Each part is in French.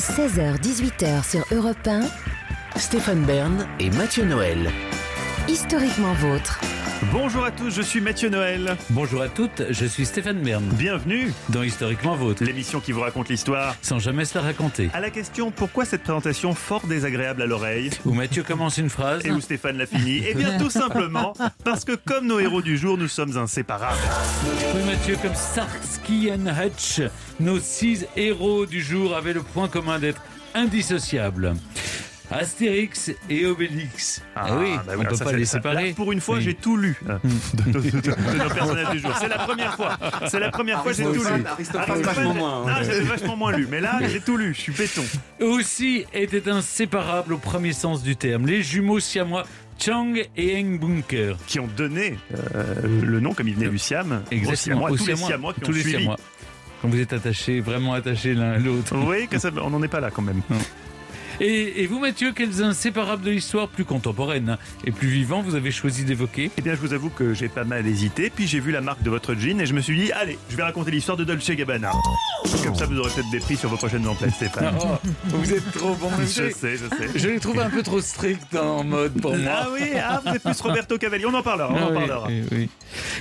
16h-18h sur Europe 1, Stéphane Bern et Mathieu Noël. historiquement vôtre. Bonjour à tous, je suis Mathieu Noël. Bonjour à toutes, je suis Stéphane Bern. Bienvenue, Dans Historiquement Vôtre, l'émission qui vous raconte l'histoire. sans jamais se la raconter. À la question pourquoi cette présentation fort désagréable à l'oreille Où Mathieu commence une phrase. et où Stéphane l'a fini Eh bien tout simplement parce que comme nos héros du jour, nous sommes inséparables. Oui, Mathieu, comme Starsky et Hutch, nos six héros du jour avaient le point commun d'être indissociables. Astérix et Obélix. Ah, oui, bah on voilà, peut ça, pas les séparer. là, pour une fois, Oui. j'ai tout lu euh, de, de- de- de nos personnages du jour. C'est la première fois. C'est la première fois que j'ai tout lu. Aristophane, vachement moins, hein. Ah, j'avais vachement moins lu. Mais là, j'ai tout lu. Je suis béton. Eux aussi étaient inséparables au premier sens du terme. Les jumeaux siamois Chang et Eng Bunker. Qui ont donné euh, le nom, comme il venait du Siam, aux Exactement. Siamois, tous les Siamois, qui tous ont les suivi. Siamois. Quand vous êtes attachés, vraiment attachés l'un à l'autre. Vous voyez que ça, on n'en est pas là quand même. Et, et vous, Mathieu, quels inséparables de l'histoire plus contemporaine hein, et plus vivants vous avez choisi d'évoquer? Eh bien, je vous avoue que j'ai pas mal hésité, puis j'ai vu la marque de votre jean et je me suis dit, allez, je vais raconter l'histoire de Dolce Gabbana. Comme ça, vous aurez peut-être des prix sur vos prochaines emplettes, Stéphane. Oh, Vous êtes trop bon, je sais, je sais. Je l'ai trouvé un peu trop strict en mode pour moi. Ah oui, ah, vous êtes plus Roberto Cavalli, on en parlera, on Ah en oui, parlera. oui, oui.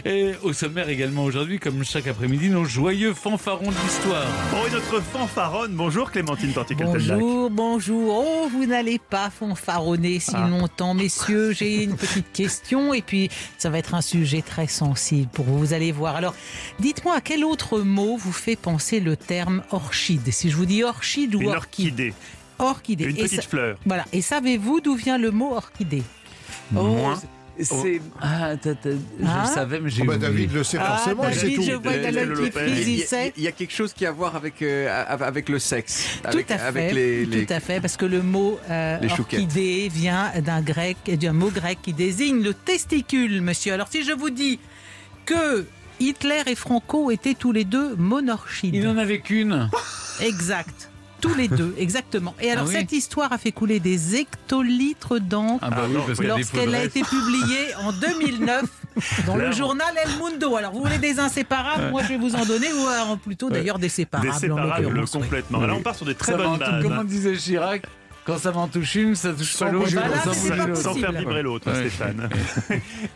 Et au sommaire également aujourd'hui, comme chaque après-midi, nos joyeux fanfarons de l'histoire. Oh, et notre fanfaronne, bonjour Clémentine Portical-Teldac. Bonjour, bonjour. Oh, vous n'allez pas fanfaronner si Ah. longtemps, messieurs. J'ai une petite question et puis ça va être un sujet très sensible pour vous. Vous allez voir. Alors, dites-moi à quel autre mot vous fait penser le terme orchide? Si je vous dis orchide ou Une orchidée, Orchidée. une Et petite fleur. Voilà. Et savez-vous d'où vient le mot orchidée? Moins. C'est. Ah, t'as- t'as- je Ah. le savais, mais j'ai Oh bah. David le sait Ah, forcément, David, tout. je vois Lopez. qui frise, Il il y, a, sait. il y a quelque chose qui a à voir avec, euh, avec le sexe. Tout avec, à fait, avec les, les- tout à fait, parce que le mot euh, orchidée vient d'un grec, d'un mot grec qui désigne le testicule, monsieur. Alors si je vous dis que Hitler et Franco étaient tous les deux monorchides, Il n'en avait qu'une. exact. Tous les deux, exactement. Et alors Ah oui cette histoire a fait couler des hectolitres d'encre Ah bah oui, des lorsqu'elle a été publiée en 2009 dans le journal El Mundo. Alors vous voulez des inséparables, moi je vais vous en donner, ou euh, plutôt d'ailleurs des séparables. Des en séparables l'occurrence, oui. complètement. Là, on part sur des très Ça bonnes bases. Comment disait Chirac Quand ça m'en touche une, ça touche Sans pas l'autre. sans faire vibrer l'autre, Ouais. Stéphane.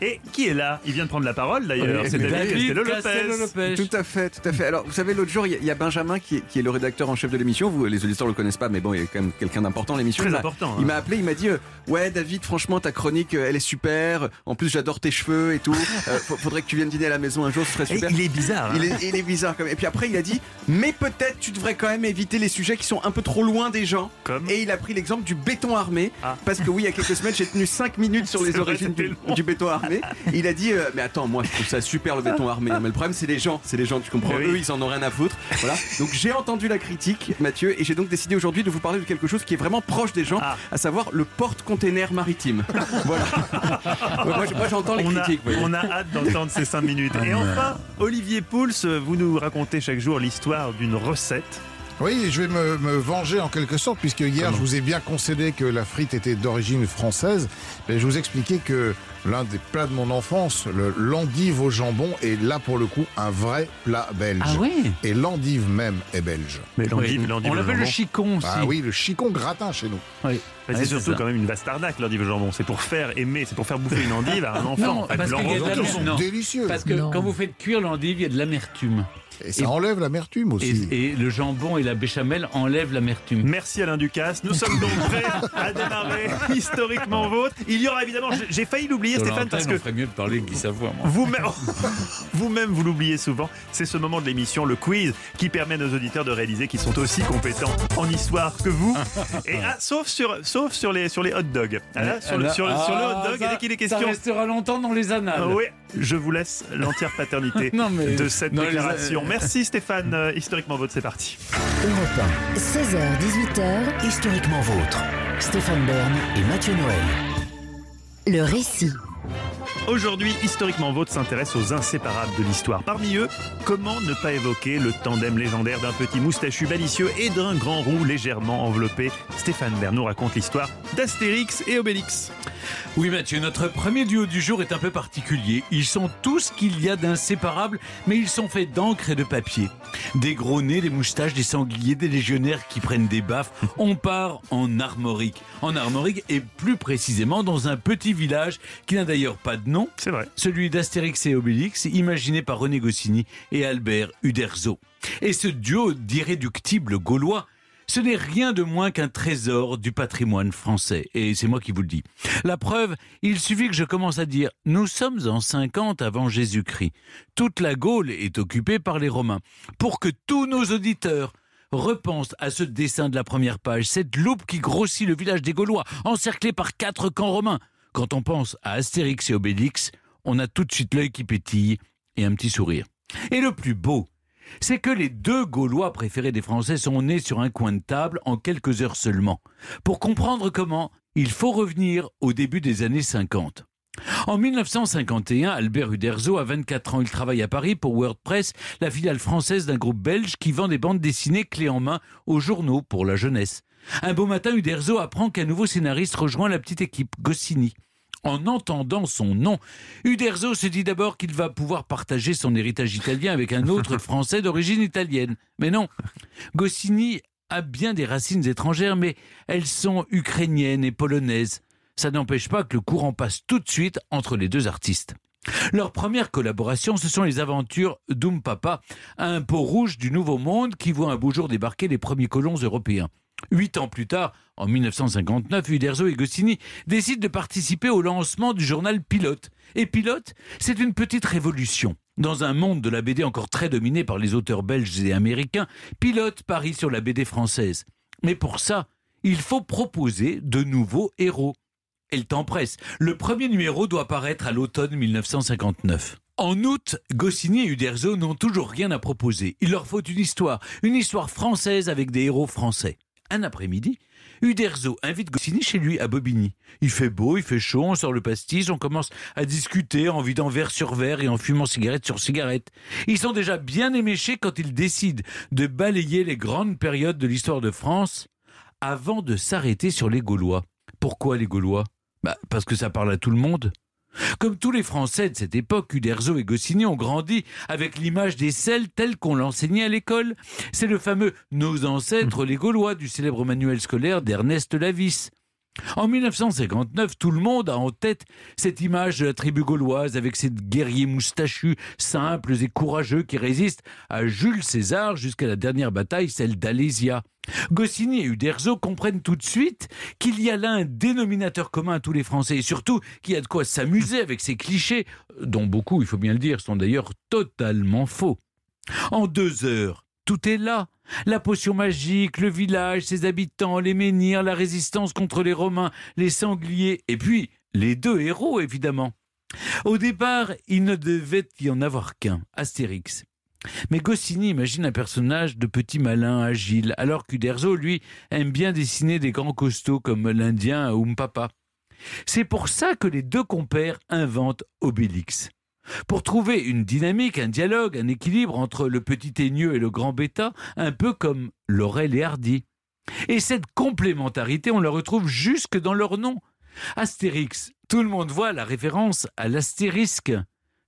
Et qui est là? Il vient de prendre la parole d'ailleurs. C'est David David Castello-Lopez. Tout à fait, tout à fait. Alors, vous savez, l'autre jour, il y a- il y, a Benjamin qui est, qui est le rédacteur en chef de l'émission. Vous, les auditeurs le connaissent pas, mais bon, il y a quand même quelqu'un d'important dans l'émission. Très Il m'a- important, hein. Il m'a appelé, il m'a dit, euh, ouais, David, franchement, ta chronique, euh, elle est super. En plus, j'adore tes cheveux et tout. Euh, fa- faudrait que tu viennes dîner à la maison un jour, ce serait Et super. il est bizarre. hein. Il est, il est bizarre quand même. Et puis après, il a dit, mais peut-être tu devrais quand même éviter les sujets qui sont un peu trop loin des gens. Comme Et il a pris l'exemple du béton armé. Ah. Parce que oui, il y a quelques semaines, j'ai tenu 5 minutes sur les origines du, béton armé. Il a dit, euh, mais attends, moi je trouve ça super le béton armé. Mais le problème, c'est les gens. C'est les gens, tu comprends. Oui. Eux, ils en ont rien à foutre. Voilà. Donc j'ai entendu la critique, Mathieu, et j'ai donc décidé aujourd'hui de vous parler de quelque chose qui est vraiment proche des gens, Ah. à savoir le porte-container maritime. voilà. Moi, je- moi, j'entends les on a, critiques. vous voyez. on a hâte d'entendre ces 5 minutes. Et enfin, Olivier Pouls, vous nous racontez chaque jour l'histoire d'une recette. Oui, je vais me, me venger en quelque sorte, puisque hier, je vous ai bien concédé que la frite était d'origine française. Mais je vous expliquais que l'un des plats de mon enfance, le l'endive au jambon, est là pour le coup un vrai plat belge. Ah oui Et l'endive même est belge. Mais l'endive, Oui. l'endive On l'appelle le chicon aussi. Ah oui, le chicon gratin chez nous. Oui. Bah, c'est surtout quand même une vaste arnaque, l'endive au jambon. C'est pour faire aimer, c'est pour faire bouffer une endive à un enfant. Non, en fait. parce qu'il y a de la- non. délicieux. Parce que Non. quand vous faites cuire l'endive, il y a de l'amertume. Et ça Et- enlève l'amertume aussi. Et, et le jambon et la béchamel enlèvent l'amertume. Merci Alain Ducasse. Nous sommes donc prêts à démarrer historiquement vôtre. Il y aura évidemment, j'ai- failli l'oublier Stéphane parce que on ferait mieux de parler de Guy Savoie, moi. vous-même, vous-même vous l'oubliez souvent. C'est ce moment de l'émission, le quiz, qui permet à nos auditeurs de réaliser qu'ils sont aussi compétents en histoire que vous. Et ah, sauf sur, sauf sur les sur les hot dogs. Ah, là, sur, le, sur, le- sur le hot dog, Ah, dès qu'il est ça- question. Ça restera longtemps dans les annales. Ah oui, je vous laisse l'entière paternité Non, mais- de cette Non, les- déclaration. Merci Stéphane, Euh, historiquement vôtre, c'est parti. Europe 1, 16h-18h, Historiquement vôtre. Stéphane Bern et Mathieu Noël. le récit. Aujourd'hui, historiquement vôtre s'intéresse aux inséparables de l'histoire. Parmi eux, comment ne pas évoquer le tandem légendaire d'un petit moustachu malicieux et d'un grand roux légèrement enveloppé? Stéphane Bern raconte l'histoire d'Astérix et Obélix. Oui Mathieu, notre premier duo du jour est un peu particulier. Ils sont tous qu'il y a d'inséparables, mais ils sont faits d'encre et de papier. Des gros nez, des moustaches, des sangliers, des légionnaires qui prennent des baffes. On part en Armorique. En Armorique et plus précisément dans un petit village qui n'a d'ailleurs pas de nom. C'est vrai. Celui d'Astérix et Obélix, imaginé par René Goscinny et Albert Uderzo. Et ce duo d'irréductibles gaulois ce n'est rien de moins qu'un trésor du patrimoine français. Et c'est moi qui vous le dis. La preuve, il suffit que je commence à dire nous sommes en 50 avant Jésus-Christ. Toute la Gaule est occupée par les Romains. Pour que tous nos auditeurs repensent à ce dessin de la première page, cette loupe qui grossit le village des Gaulois, encerclé par quatre camps romains. Quand on pense à Astérix et Obélix, on a tout de suite l'œil qui pétille et un petit sourire. Et le plus beau, c'est que les deux Gaulois préférés des Français sont nés sur un coin de table en quelques heures seulement. Pour comprendre comment, il faut revenir au début des années 50. En 1951, Albert Uderzo a 24 ans. Il travaille à Paris pour WordPress, la filiale française d'un groupe belge qui vend des bandes dessinées clés en main aux journaux pour la jeunesse. Un beau matin, Uderzo apprend qu'un nouveau scénariste rejoint la petite équipe, Goscinny. En entendant son nom, Uderzo se dit d'abord qu'il va pouvoir partager son héritage italien avec un autre Français d'origine italienne. Mais non, Goscinny a bien des racines étrangères, mais elles sont ukrainiennes et polonaises. Ça n'empêche pas que le courant passe tout de suite entre les deux artistes. Leur première collaboration, ce sont les aventures d'Oum Papa, un pot rouge du Nouveau Monde qui voit un beau jour débarquer les premiers colons européens. Huit ans plus tard, en 1959, Uderzo et Goscinny décident de participer au lancement du journal Pilote. Et Pilote, c'est une petite révolution. Dans un monde de la BD encore très dominé par les auteurs belges et américains, Pilote parie sur la BD française. Mais pour ça, il faut proposer de nouveaux héros. Et le temps presse. Le premier numéro doit paraître à l'automne 1959. En août, Goscinny et Uderzo n'ont toujours rien à proposer. Il leur faut une histoire, une histoire française avec des héros français. Un après-midi, Uderzo invite Goscinny chez lui à Bobigny. Il fait beau, il fait chaud, on sort le pastis, on commence à discuter en vidant verre sur verre et en fumant cigarette sur cigarette. Ils sont déjà bien éméchés quand ils décident de balayer les grandes périodes de l'histoire de France avant de s'arrêter sur les Gaulois. Pourquoi les Gaulois? Bah, Parce que ça parle à tout le monde. Comme tous les Français de cette époque, Uderzo et Goscinny ont grandi avec l'image des selles telles qu'on l'enseignait à l'école. C'est le fameux Nos ancêtres les Gaulois du célèbre manuel scolaire d'Ernest Lavis. En 1959, tout le monde a en tête cette image de la tribu gauloise avec ces guerriers moustachus, simples et courageux qui résistent à Jules César jusqu'à la dernière bataille, celle d'Alésia. Goscinny et Uderzo comprennent tout de suite qu'il y a là un dénominateur commun à tous les Français et surtout qu'il y a de quoi s'amuser avec ces clichés, dont beaucoup, il faut bien le dire, sont d'ailleurs totalement faux. En deux heures, tout est là. La potion magique, le village, ses habitants, les menhirs, la résistance contre les Romains, les sangliers, et puis les deux héros, évidemment. Au départ, il ne devait y en avoir qu'un, Astérix. Mais Goscinny imagine un personnage de petit malin, agile, alors qu'Uderzo, lui, aime bien dessiner des grands costauds comme l'Indien Papa. C'est pour ça que les deux compères inventent Obélix. Pour trouver une dynamique, un dialogue, un équilibre entre le petit teigneux et le grand bêta, un peu comme Laurel et Hardy. Et cette complémentarité, on la retrouve jusque dans leur nom. Astérix, tout le monde voit la référence à l'astérisque,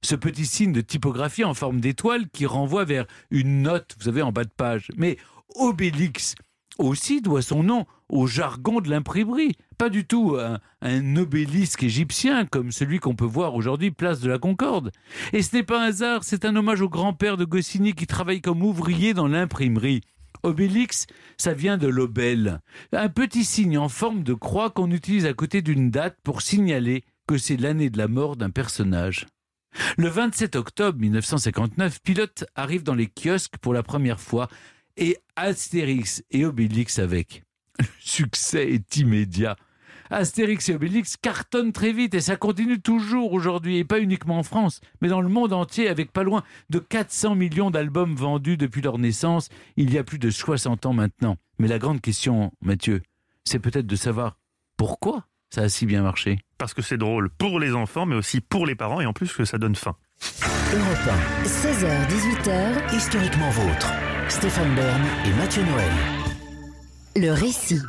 ce petit signe de typographie en forme d'étoile qui renvoie vers une note, vous savez, en bas de page. Mais Obélix aussi doit son nom au jargon de l'imprimerie, pas du tout un, obélisque égyptien comme celui qu'on peut voir aujourd'hui place de la Concorde. Et ce n'est pas un hasard, c'est un hommage au grand-père de Goscinny qui travaille comme ouvrier dans l'imprimerie. Obélix, ça vient de l'obel, un petit signe en forme de croix qu'on utilise à côté d'une date pour signaler que c'est l'année de la mort d'un personnage. Le 27 octobre 1959, Pilote arrive dans les kiosques pour la première fois et Astérix et Obélix avec. Le succès est immédiat. Astérix et Obélix cartonnent très vite et ça continue toujours aujourd'hui, et pas uniquement en France, mais dans le monde entier, avec pas loin de 400 millions d'albums vendus depuis leur naissance, il y a plus de 60 ans maintenant. Mais la grande question, Mathieu, c'est peut-être de savoir pourquoi ça a si bien marché Parce que c'est drôle pour les enfants, mais aussi pour les parents, et en plus que ça donne faim. Europe 1, 16h-18h, Historiquement vôtre. Stéphane Bern et Mathieu Noël. Le récit.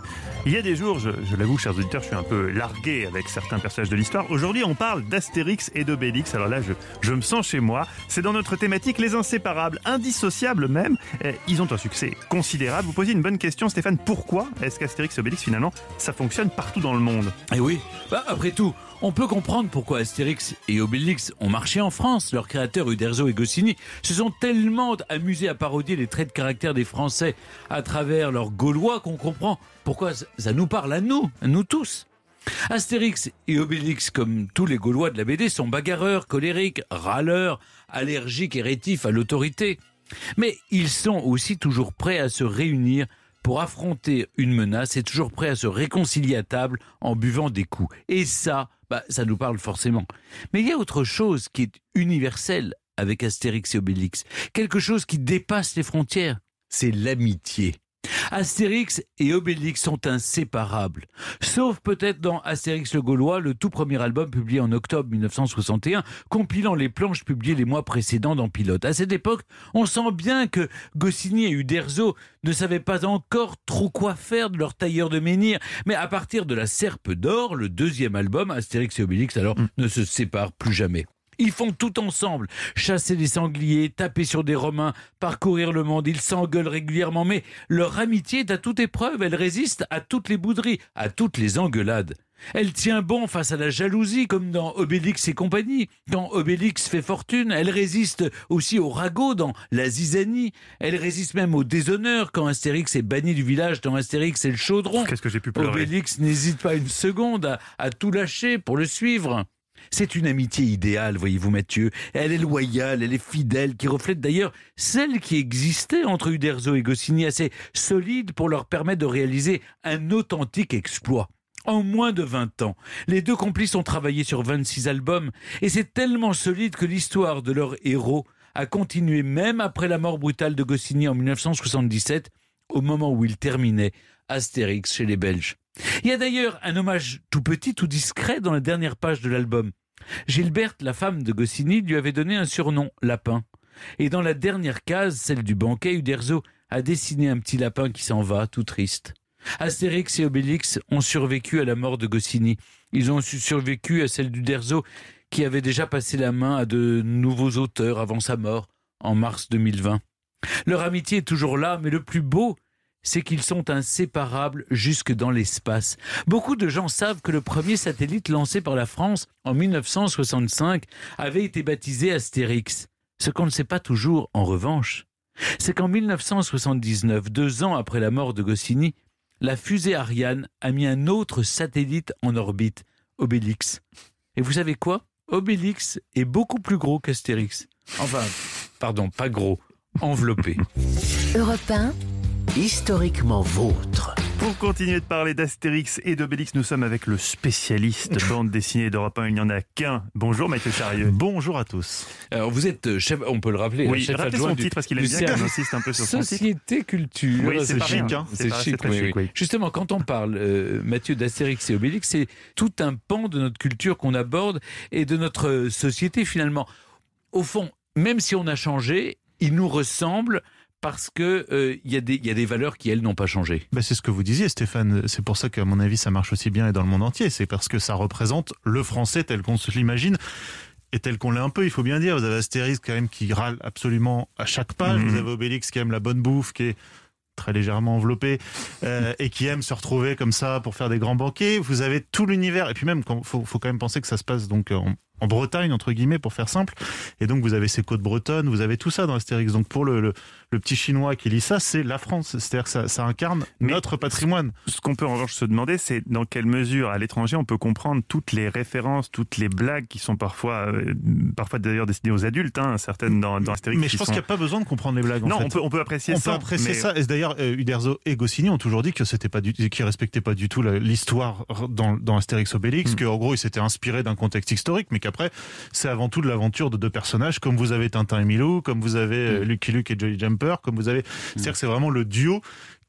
Il y a des jours, je, je l'avoue, chers auditeurs, je suis un peu largué avec certains personnages de l'histoire. Aujourd'hui, on parle d'Astérix et d'Obélix. Alors là, je, je me sens chez moi. C'est dans notre thématique les inséparables, indissociables même. Eh, ils ont un succès considérable. Vous posez une bonne question, Stéphane. Pourquoi est-ce qu'Astérix et Obélix, finalement, ça fonctionne partout dans le monde? Eh oui, bah, après tout, on peut comprendre pourquoi Astérix et Obélix ont marché en France. Leurs créateurs Uderzo et Goscinny se sont tellement amusés à parodier les traits de caractère des Français à travers leurs Gaulois qu'on comprend pourquoi ça nous parle à nous, à nous tous. Astérix et Obélix, comme tous les Gaulois de la BD, sont bagarreurs, colériques, râleurs, allergiques et rétifs à l'autorité. Mais ils sont aussi toujours prêts à se réunir pour affronter une menace et toujours prêts à se réconcilier à table en buvant des coups. Et ça, bah, ça nous parle forcément. Mais il y a autre chose qui est universelle avec Astérix et Obélix. Quelque chose qui dépasse les frontières. C'est l'amitié. Astérix et Obélix sont inséparables. Sauf peut-être dans Astérix le Gaulois, le tout premier album publié en octobre 1961, compilant les planches publiées les mois précédents dans Pilote. À cette époque, on sent bien que Goscinny et Uderzo ne savaient pas encore trop quoi faire de leur tailleur de menhir. Mais à partir de La Serpe d'Or, le deuxième album, Astérix et Obélix alors ne se séparent plus jamais. Ils font tout ensemble. Chasser des sangliers, taper sur des romains, parcourir le monde. Ils s'engueulent régulièrement, mais leur amitié est à toute épreuve. Elle résiste à toutes les bouderies, à toutes les engueulades. Elle tient bon face à la jalousie, comme dans Obélix et compagnie. Quand Obélix fait fortune, elle résiste aussi au ragot dans La Zizanie. Elle résiste même au déshonneur quand Astérix est banni du village dans Astérix et le chaudron. Qu'est-ce que j'ai pu pleurer Obélix n'hésite pas une seconde à, à tout lâcher pour le suivre. C'est une amitié idéale, voyez-vous Mathieu. Elle est loyale, elle est fidèle, qui reflète d'ailleurs celle qui existait entre Uderzo et Goscinny, assez solide pour leur permettre de réaliser un authentique exploit. En moins de 20 ans, les deux complices ont travaillé sur 26 albums, et c'est tellement solide que l'histoire de leur héros a continué même après la mort brutale de Goscinny en 1977, au moment où il terminait Astérix chez les Belges. Il y a d'ailleurs un hommage tout petit, tout discret dans la dernière page de l'album. Gilberte, la femme de Goscinny, lui avait donné un surnom, Lapin. Et dans la dernière case, celle du banquet, Uderzo a dessiné un petit lapin qui s'en va, tout triste. Astérix et Obélix ont survécu à la mort de Goscinny. Ils ont su- survécu à celle d'Uderzo, qui avait déjà passé la main à de nouveaux auteurs avant sa mort, en mars 2020. Leur amitié est toujours là, mais le plus beau, c'est qu'ils sont inséparables jusque dans l'espace. Beaucoup de gens savent que le premier satellite lancé par la France en 1965 avait été baptisé Astérix. Ce qu'on ne sait pas toujours, en revanche, c'est qu'en 1979, deux ans après la mort de Goscinny, la fusée Ariane a mis un autre satellite en orbite, Obélix. Et vous savez quoi? Obélix est beaucoup plus gros qu'Astérix. Enfin, pardon, pas gros, enveloppé. Europe 1, Historiquement vôtre. Pour continuer de parler d'Astérix et d'Obélix, nous sommes avec le spécialiste bande dessinée d'Europe 1. Il n'y en a qu'un. Bonjour Mathieu Charieux. Bonjour à tous. Alors vous êtes euh, chef, on peut le rappeler, Oui, chef rappelez son du- titre parce qu'il aime bien qu'on insiste un peu sur son titre. Société Culture. Oui, c'est pas chic, hein. C'est chic, très oui, chic, oui. oui. Justement, quand on parle, euh, Mathieu, d'Astérix et Obélix, c'est tout un pan de notre culture qu'on aborde et de notre euh, société finalement. Au fond, même si on a changé, ils nous ressemblent parce que euh, il y, a des- il y a des valeurs qui, elles, n'ont pas changé. Bah, c'est ce que vous disiez, Stéphane. C'est pour ça qu'à mon avis, ça marche aussi bien et dans le monde entier. C'est parce que ça représente le français tel qu'on se l'imagine. Et tel qu'on l'est un peu, il faut bien dire. Vous avez Astérix quand même qui râle absolument à chaque page. Mhm. Vous avez Obélix qui aime la bonne bouffe, qui est très légèrement enveloppé euh, et qui aime se retrouver comme ça pour faire des grands banquets. Vous avez tout l'univers et puis même quand, faut, faut quand même penser que ça se passe donc en, en Bretagne entre guillemets pour faire simple. Et donc vous avez ces côtes bretonnes, vous avez tout ça dans Astérix. Donc pour le, le, le petit chinois qui lit ça, c'est la France. C'est-à-dire que ça, ça incarne Mais- notre patrimoine. Ce qu'on peut en revanche se demander, c'est dans quelle mesure à l'étranger on peut comprendre toutes les références, toutes les blagues qui sont parfois, euh, parfois d'ailleurs destinées aux adultes, hein, certaines dans, dans Astérix. Mais je pense sont- qu'il n'y a pas besoin de comprendre les blagues. en Non, fait. on peut, on peut apprécier on ça. peut apprécier mais- ça. Et d'ailleurs, euh, Uderzo et Goscinny ont toujours dit que c'était pas du, qu'ils respectaient pas du tout l'histoire dans, dans Astérix Obélix, Mm. qu'en gros ils s'étaient inspirés d'un contexte historique, mais qu'après c'est avant tout de l'aventure de deux personnages, comme vous avez Tintin et Milou, comme vous avez euh, Lucky Luke et Jolly Jumper, comme vous avez, c'est-à-dire que c'est vraiment le duo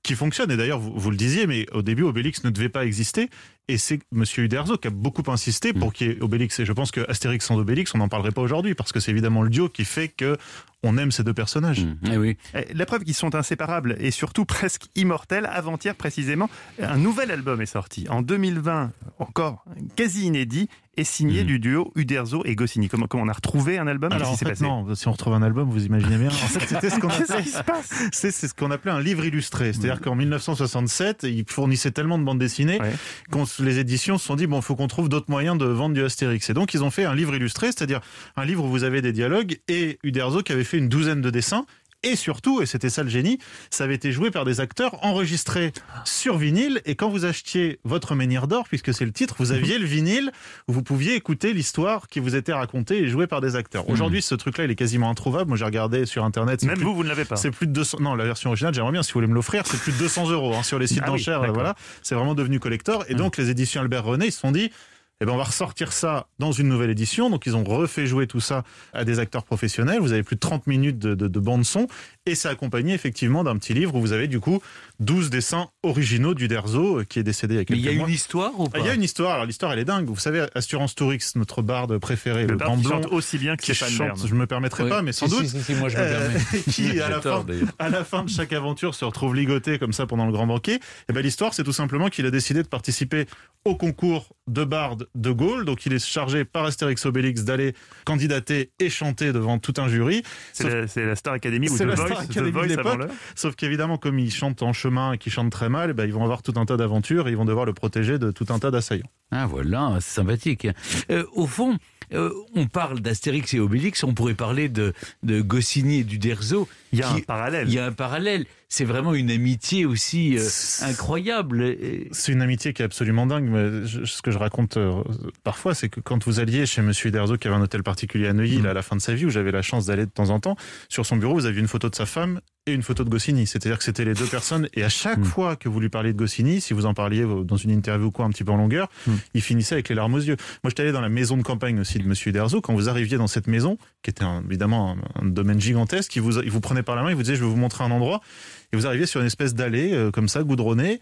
qui fonctionne. Et d'ailleurs, vous, vous le disiez, mais au début, Obélix ne devait pas exister. Et c'est Monsieur Uderzo qui a beaucoup insisté pour qu'il y ait Obélix. Et je pense que Astérix sans Obélix, on n'en parlerait pas aujourd'hui parce que c'est évidemment le duo qui fait que on aime ces deux personnages. Eh oui. Eh, La preuve qu'ils sont inséparables et surtout presque immortels. Avant-hier précisément, un nouvel album est sorti. En 2020, encore quasi inédit, et signé du duo Uderzo et Goscinny. Comment, comment on a retrouvé un album? Alors en fait, passé? non, si on retrouve un album, vous imaginez bien. En fait, c'était ce qu'on c'est, c'est ce qu'on appelait un livre illustré. C'est-à-dire qu'en 1967, ils fournissaient tellement de bandes dessinées Ouais. qu'on les éditions se sont dit bon, faut qu'on trouve d'autres moyens de vendre du Astérix. Et donc ils ont fait un livre illustré, c'est-à-dire un livre où vous avez des dialogues et Uderzo qui avait fait une douzaine de dessins. Et surtout, et c'était ça le génie, ça avait été joué par des acteurs enregistrés sur vinyle. Et quand vous achetiez votre menhir d'or, puisque c'est le titre, vous aviez le vinyle où vous pouviez écouter l'histoire qui vous était racontée et jouée par des acteurs. Aujourd'hui, ce truc-là, il est quasiment introuvable. Moi, j'ai regardé sur Internet. Même plus- vous, vous ne l'avez pas. c'est plus de 200. Non, la version originale, j'aimerais bien. Si vous voulez me l'offrir, c'est plus de 200 euros hein, sur les sites Ah d'enchères. voilà, c'est vraiment devenu collector. Et donc, les éditions Albert René, ils se sont dit. Eh ben, on va ressortir ça dans une nouvelle édition. Donc, ils ont refait jouer tout ça à des acteurs professionnels. Vous avez plus de 30 minutes de, de, de bande son. Et c'est accompagné effectivement d'un petit livre où vous avez du coup 12 dessins originaux d'Uderzo, euh, qui est décédé il y a il y a mois. une histoire ou Ah, pas Il y a une histoire. Alors, l'histoire, elle est dingue. Vous savez, Assurance Tourix, notre barde préféré, le, Le grand barde qui chante aussi bien que qui Stéphane chante, Bern. je me permettrai Oui. pas, mais sans Si, doute, si, si, si, moi je me euh, permets. qui à la, tort, fin, d'ailleurs. à la fin de chaque aventure se retrouve ligoté comme ça pendant le grand banquet. Et ben l'histoire, c'est tout simplement qu'il a décidé de participer au concours de barde de Gaulle. Donc il est chargé par Astérix Obélix d'aller candidater et chanter devant tout un jury. C'est Sauf- la, Star Academy ou C'est The la Voice, Star The Academy de Voice l'époque. avant l'heure. Sauf qu'évidemment, comme ils chantent en chemin et qu'ils chantent très mal, eh ben, ils vont avoir tout un tas d'aventures et ils vont devoir le protéger de tout un tas d'assaillants. Ah voilà, c'est sympathique. Euh, au fond, euh, on parle d'Astérix et Obélix, on pourrait parler de, de Goscinny et du Derzo. Il y a qui- un parallèle. Il y a un parallèle. C'est vraiment une amitié aussi euh, incroyable. C'est une amitié qui est absolument dingue. Mais je- ce que je raconte euh, parfois, c'est que quand vous alliez chez Monsieur Derzo, qui avait un hôtel particulier à Neuilly, là, à la fin de sa vie, où j'avais la chance d'aller de temps en temps, sur son bureau, vous aviez une photo de sa femme et une photo de Goscinny. C'est-à-dire que c'était les deux personnes. Et à chaque Mm. fois que vous lui parliez de Goscinny, si vous en parliez euh, dans une interview ou quoi, un petit peu en longueur, Mm. il finissait avec les larmes aux yeux. Moi, j'étais allé dans la maison de campagne aussi de Monsieur Derzo. Quand vous arriviez dans cette maison, qui était un- évidemment un, un domaine gigantesque, il vous, il vous prenait par la main, il vous disait, je vais vous montrer un endroit. Et vous arriviez sur une espèce d'allée, euh, comme ça, goudronnée.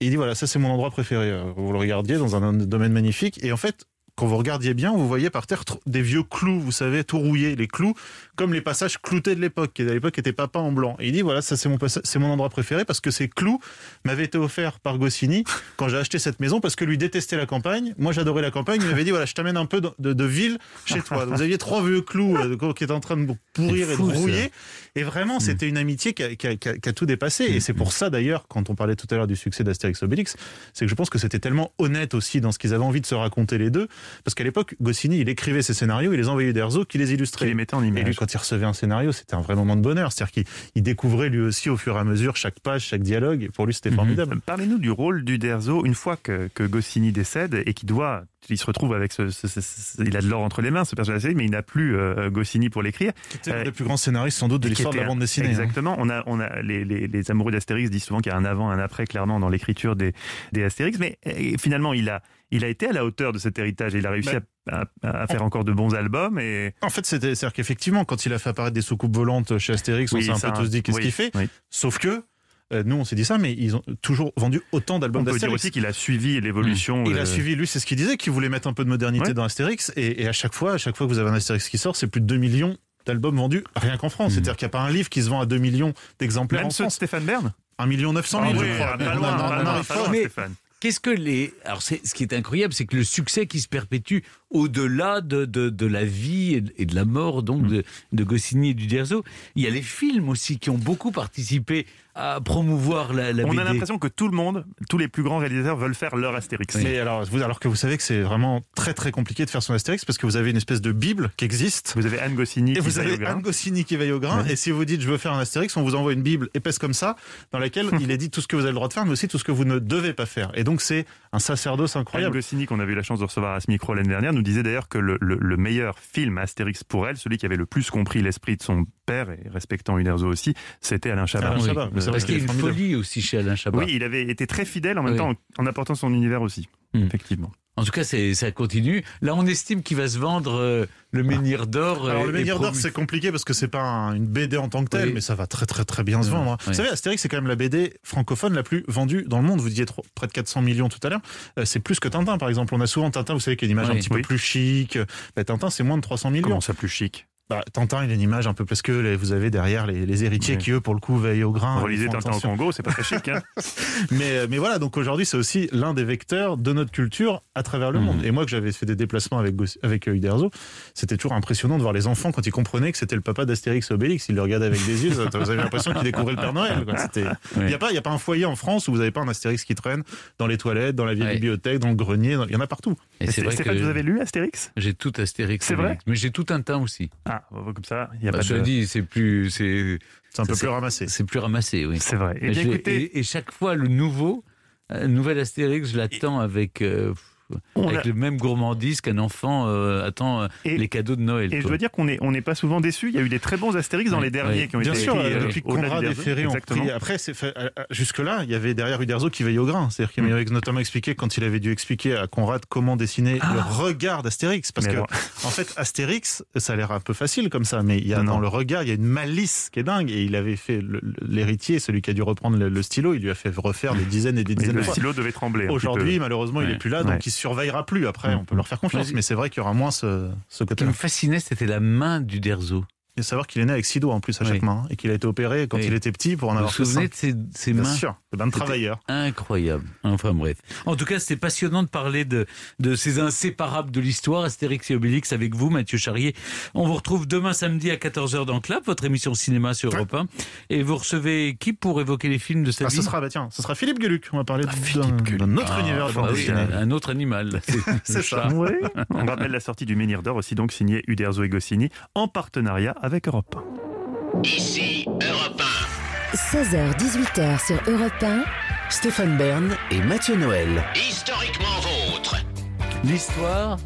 Et il dit voilà, ça c'est mon endroit préféré. Euh, Vous le regardiez dans un, domaine magnifique. Et en fait, quand vous regardiez bien, vous voyez par terre des vieux clous, vous savez, tout rouillés, les clous, comme les passages cloutés de l'époque, qui à l'époque n'étaient pas peints en blanc. Et il dit voilà, ça c'est mon, c'est mon endroit préféré parce que ces clous m'avaient été offerts par Goscinny quand j'ai acheté cette maison parce que lui détestait la campagne. Moi j'adorais la campagne. Il m'avait dit voilà, je t'amène un peu de, de- de ville chez toi. Donc, vous aviez trois vieux clous euh, qui étaient en train de pourrir et de rouiller. Et vraiment, c'était une amitié qui a, qui a- qui a- qui a tout dépassé. Et c'est pour ça, d'ailleurs, quand on parlait tout à l'heure du succès d'Astérix Obélix, c'est que je pense que c'était tellement honnête aussi dans ce qu'ils avaient envie de se raconter les deux. Parce qu'à l'époque, Goscinny, il écrivait ses scénarios, il les envoyait d'Erzo, qui les illustrait. les mettait en Et lui, image. Quand il recevait un scénario, c'était un vrai moment de bonheur. C'est-à-dire qu'il il découvrait lui aussi au fur et à mesure chaque page, chaque dialogue. Et pour lui, c'était Mhm. formidable. Parlez-nous du rôle d'Uderzo une fois que, que Goscinny décède et qu'il doit, il se retrouve avec ce, ce- ce- ce- il a de l'or entre les mains, ce personnage, mais il n'a plus euh, Goscinny pour l'écrire. C'était l'un Euh, des plus grands scénaristes, sans doute, de qui l'histoire de la était bande dessinée. hein. Exactement. On a, on a les, les, les amoureux d'Astérix disent souvent qu'il y a un avant, un après, clairement dans l'écriture des, des Astérix. Mais euh, finalement, il a, il a été à la hauteur de cet héritage et il a réussi Mais- à, à- à faire encore de bons albums. Et En fait, c'est-à-dire qu'effectivement, quand il a fait apparaître des soucoupes volantes chez Astérix, on s'est un peu tous dit qu'est-ce oui, qu'il fait. oui. Sauf que, euh, nous, on s'est dit ça, mais ils ont toujours vendu autant d'albums on peut dire d'Astérix. aussi qu'il a suivi l'évolution. Il euh, a suivi, lui, c'est ce qu'il disait, qu'il voulait mettre un peu de modernité Ouais. dans Astérix. Et, et à chaque fois, à chaque fois que vous avez un Astérix qui sort, c'est plus de 2 millions d'albums vendus rien qu'en France. C'est-à-dire qu'il n'y a pas un livre qui se vend à 2 millions d'exemplaires Même en ceux de France. Stéphane Bern 1 million 900 000, Ah je oui, crois. pas loin, en- on pas loin, pas loin, Stéphane. Qu'est-ce que les. Alors, ce qui est incroyable, c'est que le succès qui se perpétue au-delà de, de, de la vie et de, et de la mort donc de, de Goscinny et du Derzo, il y a les films aussi qui ont beaucoup participé à promouvoir la, la On BD. a l'impression que tout le monde, tous les plus grands réalisateurs veulent faire leur Astérix. Mais alors, vous, alors que vous savez que c'est vraiment très très compliqué de faire son Astérix parce que vous avez une espèce de bible qui existe. Vous avez Anne Goscinny Et qui vous veille au avez grain. Anne Goscinny qui veille au grain. Ouais. Et si vous dites je veux faire un Astérix, on vous envoie une bible épaisse comme ça, dans laquelle il est dit tout ce que vous avez le droit de faire, mais aussi tout ce que vous ne devez pas faire. Et donc c'est un sacerdoce Anne incroyable. Goscinny, qu'on avait eu la chance de recevoir à ce micro l'année dernière, nous disait d'ailleurs que le, le- le meilleur film Astérix pour elle, celui qui avait le plus compris l'esprit de son père, et respectant Uderzo aussi, c'était Alain Chabat. Alain Oui, Chabat, mais c'est vrai parce qu'il qu'il y a une formidable. folie aussi chez Alain Chabat. Oui, il avait été très fidèle en même Oui. temps en, apportant son univers aussi, Hmm. effectivement. En tout cas, ça continue. Là, on estime qu'il va se vendre euh, le menhir d'or. Alors euh, le est Menhir d'or c'est compliqué parce que c'est pas un- une BD en tant que telle, Oui. mais ça va très très très bien se vendre. hein. Vous savez, Astérix c'est quand même la BD francophone la plus vendue dans le monde. Vous disiez trop- près de 400 millions tout à l'heure. Euh, c'est plus que Tintin par exemple. On a souvent Tintin, vous savez, qui a une image Oui. un petit peu plus chic. Bah, Tintin c'est moins de 300 millions. Comment ça plus chic? Bah, Tintin il a une image un peu parce que vous avez derrière les, les héritiers Oui. qui eux pour le coup veillent au grain. Relisez Tintin au. Congo, c'est pas très chic. Hein Mais, mais voilà, donc aujourd'hui, c'est aussi l'un des vecteurs de notre culture à travers le Mhm. monde. Et moi, que j'avais fait des déplacements avec, avec euh, Uderzo, c'était toujours impressionnant de voir les enfants quand ils comprenaient que c'était le papa d'Astérix Obélix. Ils le regardaient avec des yeux, vous avez l'impression qu'ils découvraient le Père Noël. Il n'y a, pas- il y a pas un foyer en France où vous n'avez pas un Astérix qui traîne dans les toilettes, dans la vieille bibliothèque, dans le grenier. Il y en a partout. Et c'est vrai que vous avez lu Astérix? J'ai tout Astérix. C'est vrai? Mais j'ai tout Tintin aussi. Ah, comme ça, il y a Bah, pas je de... dis, c'est plus, c'est, un peu plus ramassé. c'est plus ramassé, oui. C'est vrai. Eh Et, bien, écoutez, et- et chaque fois, le nouveau, euh, nouvel Astérix, je l'attends avec, euh, on avec a- le même gourmandise qu'un enfant euh, attend euh, Et- les cadeaux de Noël. Et je dois dire qu'on n'est on pas souvent déçus. Il y a eu des très bons Astérix dans les derniers qui ont Bien été sûr, écrits, euh, depuis Conrad et. Ferré ont Exactement. pris. Après, jusque-là, il y avait derrière Uderzo qui veillait au grain. C'est-à-dire qu'il m'avait notamment expliqué quand il avait dû expliquer à Conrad comment dessiner le regard d'Astérix. Parce Mais que, alors- en fait, Astérix, ça a l'air un peu facile comme ça, mais il y a Non, dans le regard, il y a une malice qui est dingue. Et il avait fait le- le- l'héritier, celui qui a dû reprendre le, le stylo, il lui a fait refaire des dizaines et des dizaines le de fois. stylo devait trembler. Aujourd'hui, malheureusement, il est plus là, donc il surveillera plus. Après, on peut leur faire confiance, mais c'est vrai qu'il y aura moins ce, ce Ce qui côté-là. me fascinait, c'était la main du Derzo. Et savoir qu'il est né avec six doigts en plus à chaque Oui. main, hein, et qu'il a été opéré quand Oui. il était petit pour en Vous vous avoir fait souvenez cinq. de ces Bien mains sûr, c'est un travailleur. Incroyable. Enfin bref. En tout cas, c'était passionnant de parler de, de ces inséparables de l'histoire, Astérix et Obélix avec vous, Mathieu Charrier. On vous retrouve demain samedi à 14h dans Clap, votre émission cinéma sur Europe 1. Et vous recevez qui pour évoquer les films de sa Ah, vie ce sera, bah tiens, ce sera Philippe Gueluc. On va parler d'un Gueluc. d'un autre Ah, univers de bah oui, un, un autre animal. C'est ça. Oui. On rappelle la sortie du Menhir d'Or aussi donc signé Uderzo et Goscinny en partenariat avec Europe 1. Ici Europe 16h-18h sur Europe 1. Stéphane Bern et Mathieu Noël. 1. Historiquement vôtre. L'histoire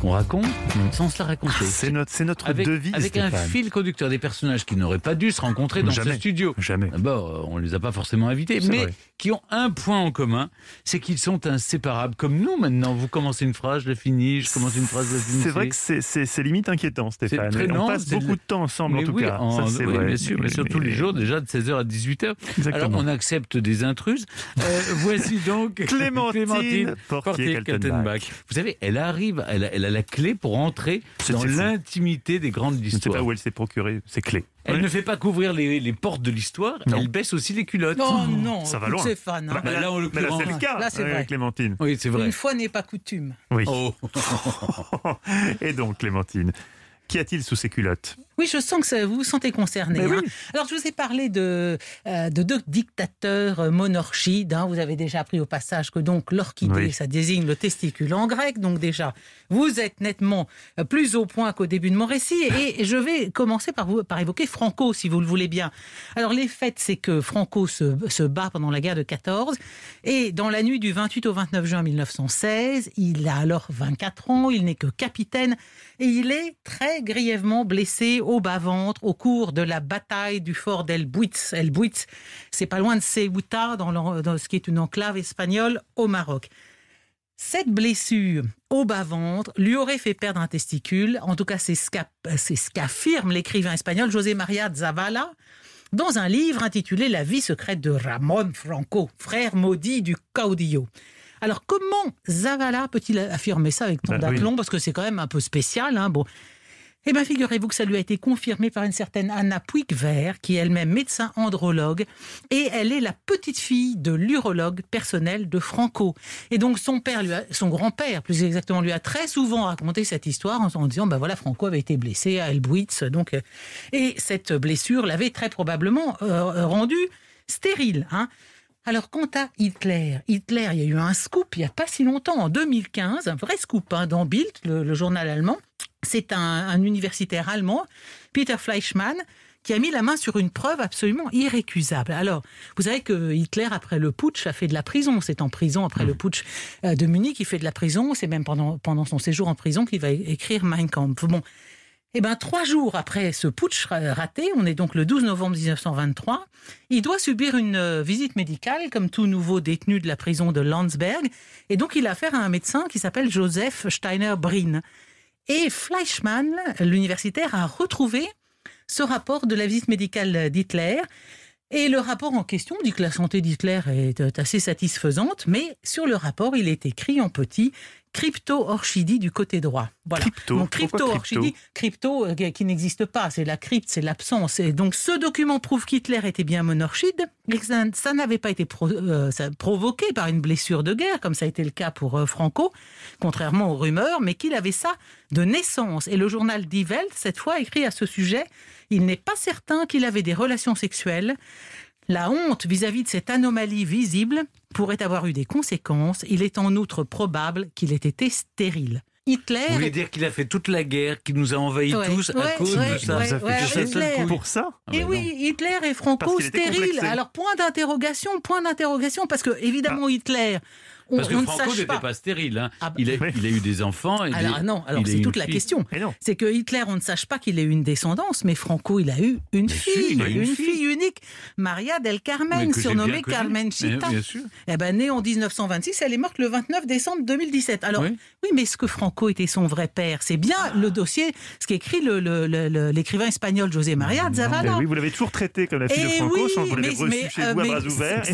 qu'on raconte sans se la raconter. C'est notre, c'est notre avec, devise. avec un fil conducteur des personnages qui n'auraient pas dû se rencontrer dans Jamais. ce studio. Jamais. D'abord, euh, on ne les a pas forcément invités, mais vrai. qui ont un point en commun, c'est qu'ils sont inséparables. Comme nous maintenant, vous commencez une phrase, je la finis, je commence une phrase, je la finis. C'est vrai que c'est, limite inquiétant, Stéphane. très- on non, passe beaucoup le- de temps ensemble, en Mais tout oui, cas. en- Ça, oui, vrai. bien sûr, sûr, tous les Mais- jours, déjà de 16h à 18h. Exactement. Alors, on accepte des intruses. Euh, voici donc Clémentine Portier-Kaltenbach. Vous savez, elle arrive, elle a, elle a la clé pour entrer C'est- dans c'est l'intimité des grandes Je ne sais pas histoires. où elle s'est procuré ses clés. Elle ne fait pas couvrir les, les portes de l'histoire, elle baisse aussi les culottes. Non, non, ça va loin. Stéphane. hein. Bah, là, en mais là, c'est le cas, Là, c'est vrai. Clémentine. Oui, c'est vrai. Une fois n'est pas coutume. Oui. Oh. Et donc, Clémentine, qu'y a-t-il sous ses culottes? Oui, je sens que ça- vous vous sentez concerné. Hein. oui. Alors, je vous ai parlé de, euh, de deux dictateurs euh, monarchides. hein. Vous avez déjà appris au passage que donc l'orchidée, Oui. ça désigne le testicule en grec. Donc déjà, vous êtes nettement euh, plus au point qu'au début de mon récit. Et je vais commencer par, vous, par évoquer Franco, si vous le voulez bien. Alors, les faits, c'est que Franco se, se bat pendant la guerre de 14. Et dans la nuit du 28 au 29 juin 1916, il a alors 24 ans, il n'est que capitaine et il est très grièvement blessé au bas-ventre au cours de la bataille du fort d'El Buitz. El Buitz, c'est pas loin de Ceuta, dans, dans ce qui est une enclave espagnole au Maroc. Cette blessure au bas-ventre lui aurait fait perdre un testicule. En tout cas, c'est ce qu'affirme l'écrivain espagnol José María Zavala dans un livre intitulé La vie secrète de Ramon Franco, frère maudit du caudillo. Alors, comment Zavala peut-il affirmer ça avec tant oui. d'aplomb? Parce que c'est quand même un peu spécial. Hein, bon. Eh bien, figurez-vous que ça lui a été confirmé par une certaine Anna Puig-Vert, qui est elle-même médecin andrologue, et elle est la petite-fille de l'urologue personnel de Franco. Et donc, son père, son grand-père, plus exactement, lui a très souvent raconté cette histoire en, disant, ben voilà, Franco avait été blessé à Elbwitz, donc, euh, et cette blessure l'avait très probablement euh, rendu stérile. Hein. Alors, quant à Hitler, Hitler, il y a eu un scoop il n'y a pas si longtemps, en 2015, un vrai scoop hein, dans Bild, le journal allemand. C'est un, un universitaire allemand, Peter Fleischmann, qui a mis la main sur une preuve absolument irrécusable. Alors, vous savez que Hitler, après le putsch, a fait de la prison. C'est en prison, après le putsch euh, de Munich, il fait de la prison. C'est même pendant, pendant son séjour en prison qu'il va écrire Mein Kampf. Bon. Eh bien, trois jours après ce putsch raté, on est donc le 12 novembre 1923, il doit subir une euh, visite médicale comme tout nouveau détenu de la prison de Landsberg. Et donc, il a affaire à un médecin qui s'appelle Joseph Steiner-Brin. Et Fleischmann, l'universitaire, a retrouvé ce rapport de la visite médicale d'Hitler. Et le rapport en question dit que la santé d'Hitler est assez satisfaisante, mais sur le rapport, il est écrit en petit crypto-orchidie du côté droit. Voilà. Crypto. Pourquoi crypto-orchidie, crypto, euh, qui n'existe pas, c'est la crypte, c'est l'absence. Et donc ce document prouve qu'Hitler était bien monorchide, et que ça, ça n'avait pas été pro- euh, ça- provoqué par une blessure de guerre, comme ça a été le cas pour euh, Franco, contrairement aux rumeurs, mais qu'il avait ça de naissance. Et le journal Die Welt, cette fois, écrit à ce sujet, il n'est pas certain qu'il avait des relations sexuelles. La honte vis-à-vis de cette anomalie visible pourrait avoir eu des conséquences. Il est en outre probable qu'il ait été stérile. Hitler Vous voulez dire qu'il a fait toute la guerre, qu'il nous a envahis Ouais, tous à cause ouais, de ça ouais, Ça fait ouais, de ça Hitler. seul coup. Pour ça Ah Et bah oui, Hitler et Franco Parce qu'il était stériles. complexé. Alors point d'interrogation, point d'interrogation, parce que évidemment Hitler, on, Parce que on ne Franco sache n'était pas. pas, stérile. hein. Ah bah- il, a, Oui. il a eu des enfants. Et Alors des- non, alors c'est toute la question. C'est que Hitler, on ne sache pas qu'il ait eu une descendance, mais Franco, il a eu une fille, une, une fille. fille. unique, Maria del Carmen, surnommée Bien sûr. Eh ben, née en 1926, elle est morte le 29 décembre 2017. Alors, oui, Oui. mais est-ce que Franco était son vrai père? C'est bien le dossier, ce qu'écrit le- le- le- le- l'écrivain espagnol José María Mais Zavala. oui, vous l'avez toujours traité comme la fille de Eh Franco, oui, sans vous l'avez chez euh, vous à mais bras ouverts,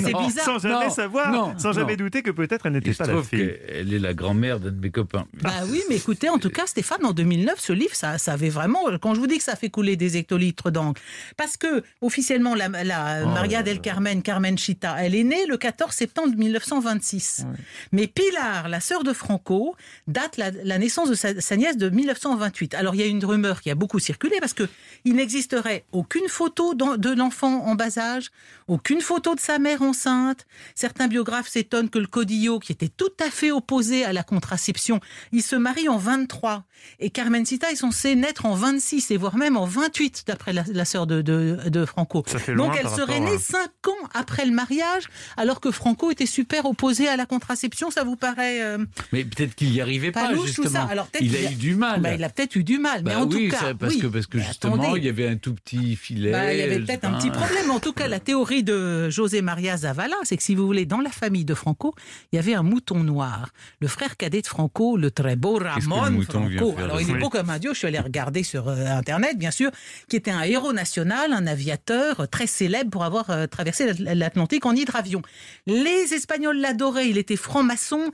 sans jamais savoir, sans jamais douter que peut-être elle n'était pas la fille. qu'elle est la grand-mère d'un de mes copains. Bah oui, mais écoutez, en tout cas, Stéphane, en 2009, ce livre, ça, ça avait vraiment. Quand je vous dis que ça fait couler des hectolitres d'encre, parce que officiellement, la, la Oh Maria là del. Carmen, Carmen Chita, elle est née le 14 septembre 1926. Mais Pilar, la sœur de Franco, date la, la naissance de sa, sa nièce de 1928. Alors il y a une rumeur qui a beaucoup circulé parce que il n'existerait aucune photo de l'enfant en bas âge, aucune photo de sa mère enceinte. Certains biographes s'étonnent que le Codillo, qui était tout à fait opposé à la contraception, il se marie en 23. Et Carmencita est censée naître en 26 et voire même en 28, d'après la, la sœur de, de, de Franco. Ça fait loin Donc elle serait née à- 5 ans après le mariage, alors que Franco était super opposé à la contraception. Ça vous paraît euh, Mais peut-être qu'il n'y arrivait pas pas, louche justement. ça Alors il a eu du mal. Bah, il a peut-être eu du mal, mais Bah en oui, tout cas, ça, parce oui. que parce que Mais justement, attendez. il y avait un tout petit filet. Bah, il y avait peut-être un petit problème. En tout cas, la théorie de José Maria Zavala, c'est que si vous voulez, dans la famille de Franco, il y avait un mouton noir. Le frère cadet de Franco, le très beau Ramon Franco. Alors, il est beau comme un dieu. Je suis allé regarder sur euh, Internet, bien sûr, qui était un héros national, un aviateur euh, très célèbre pour avoir euh, traversé l'At- l'Atlantique en hydravion. Les Espagnols l'adoraient. Il était franc-maçon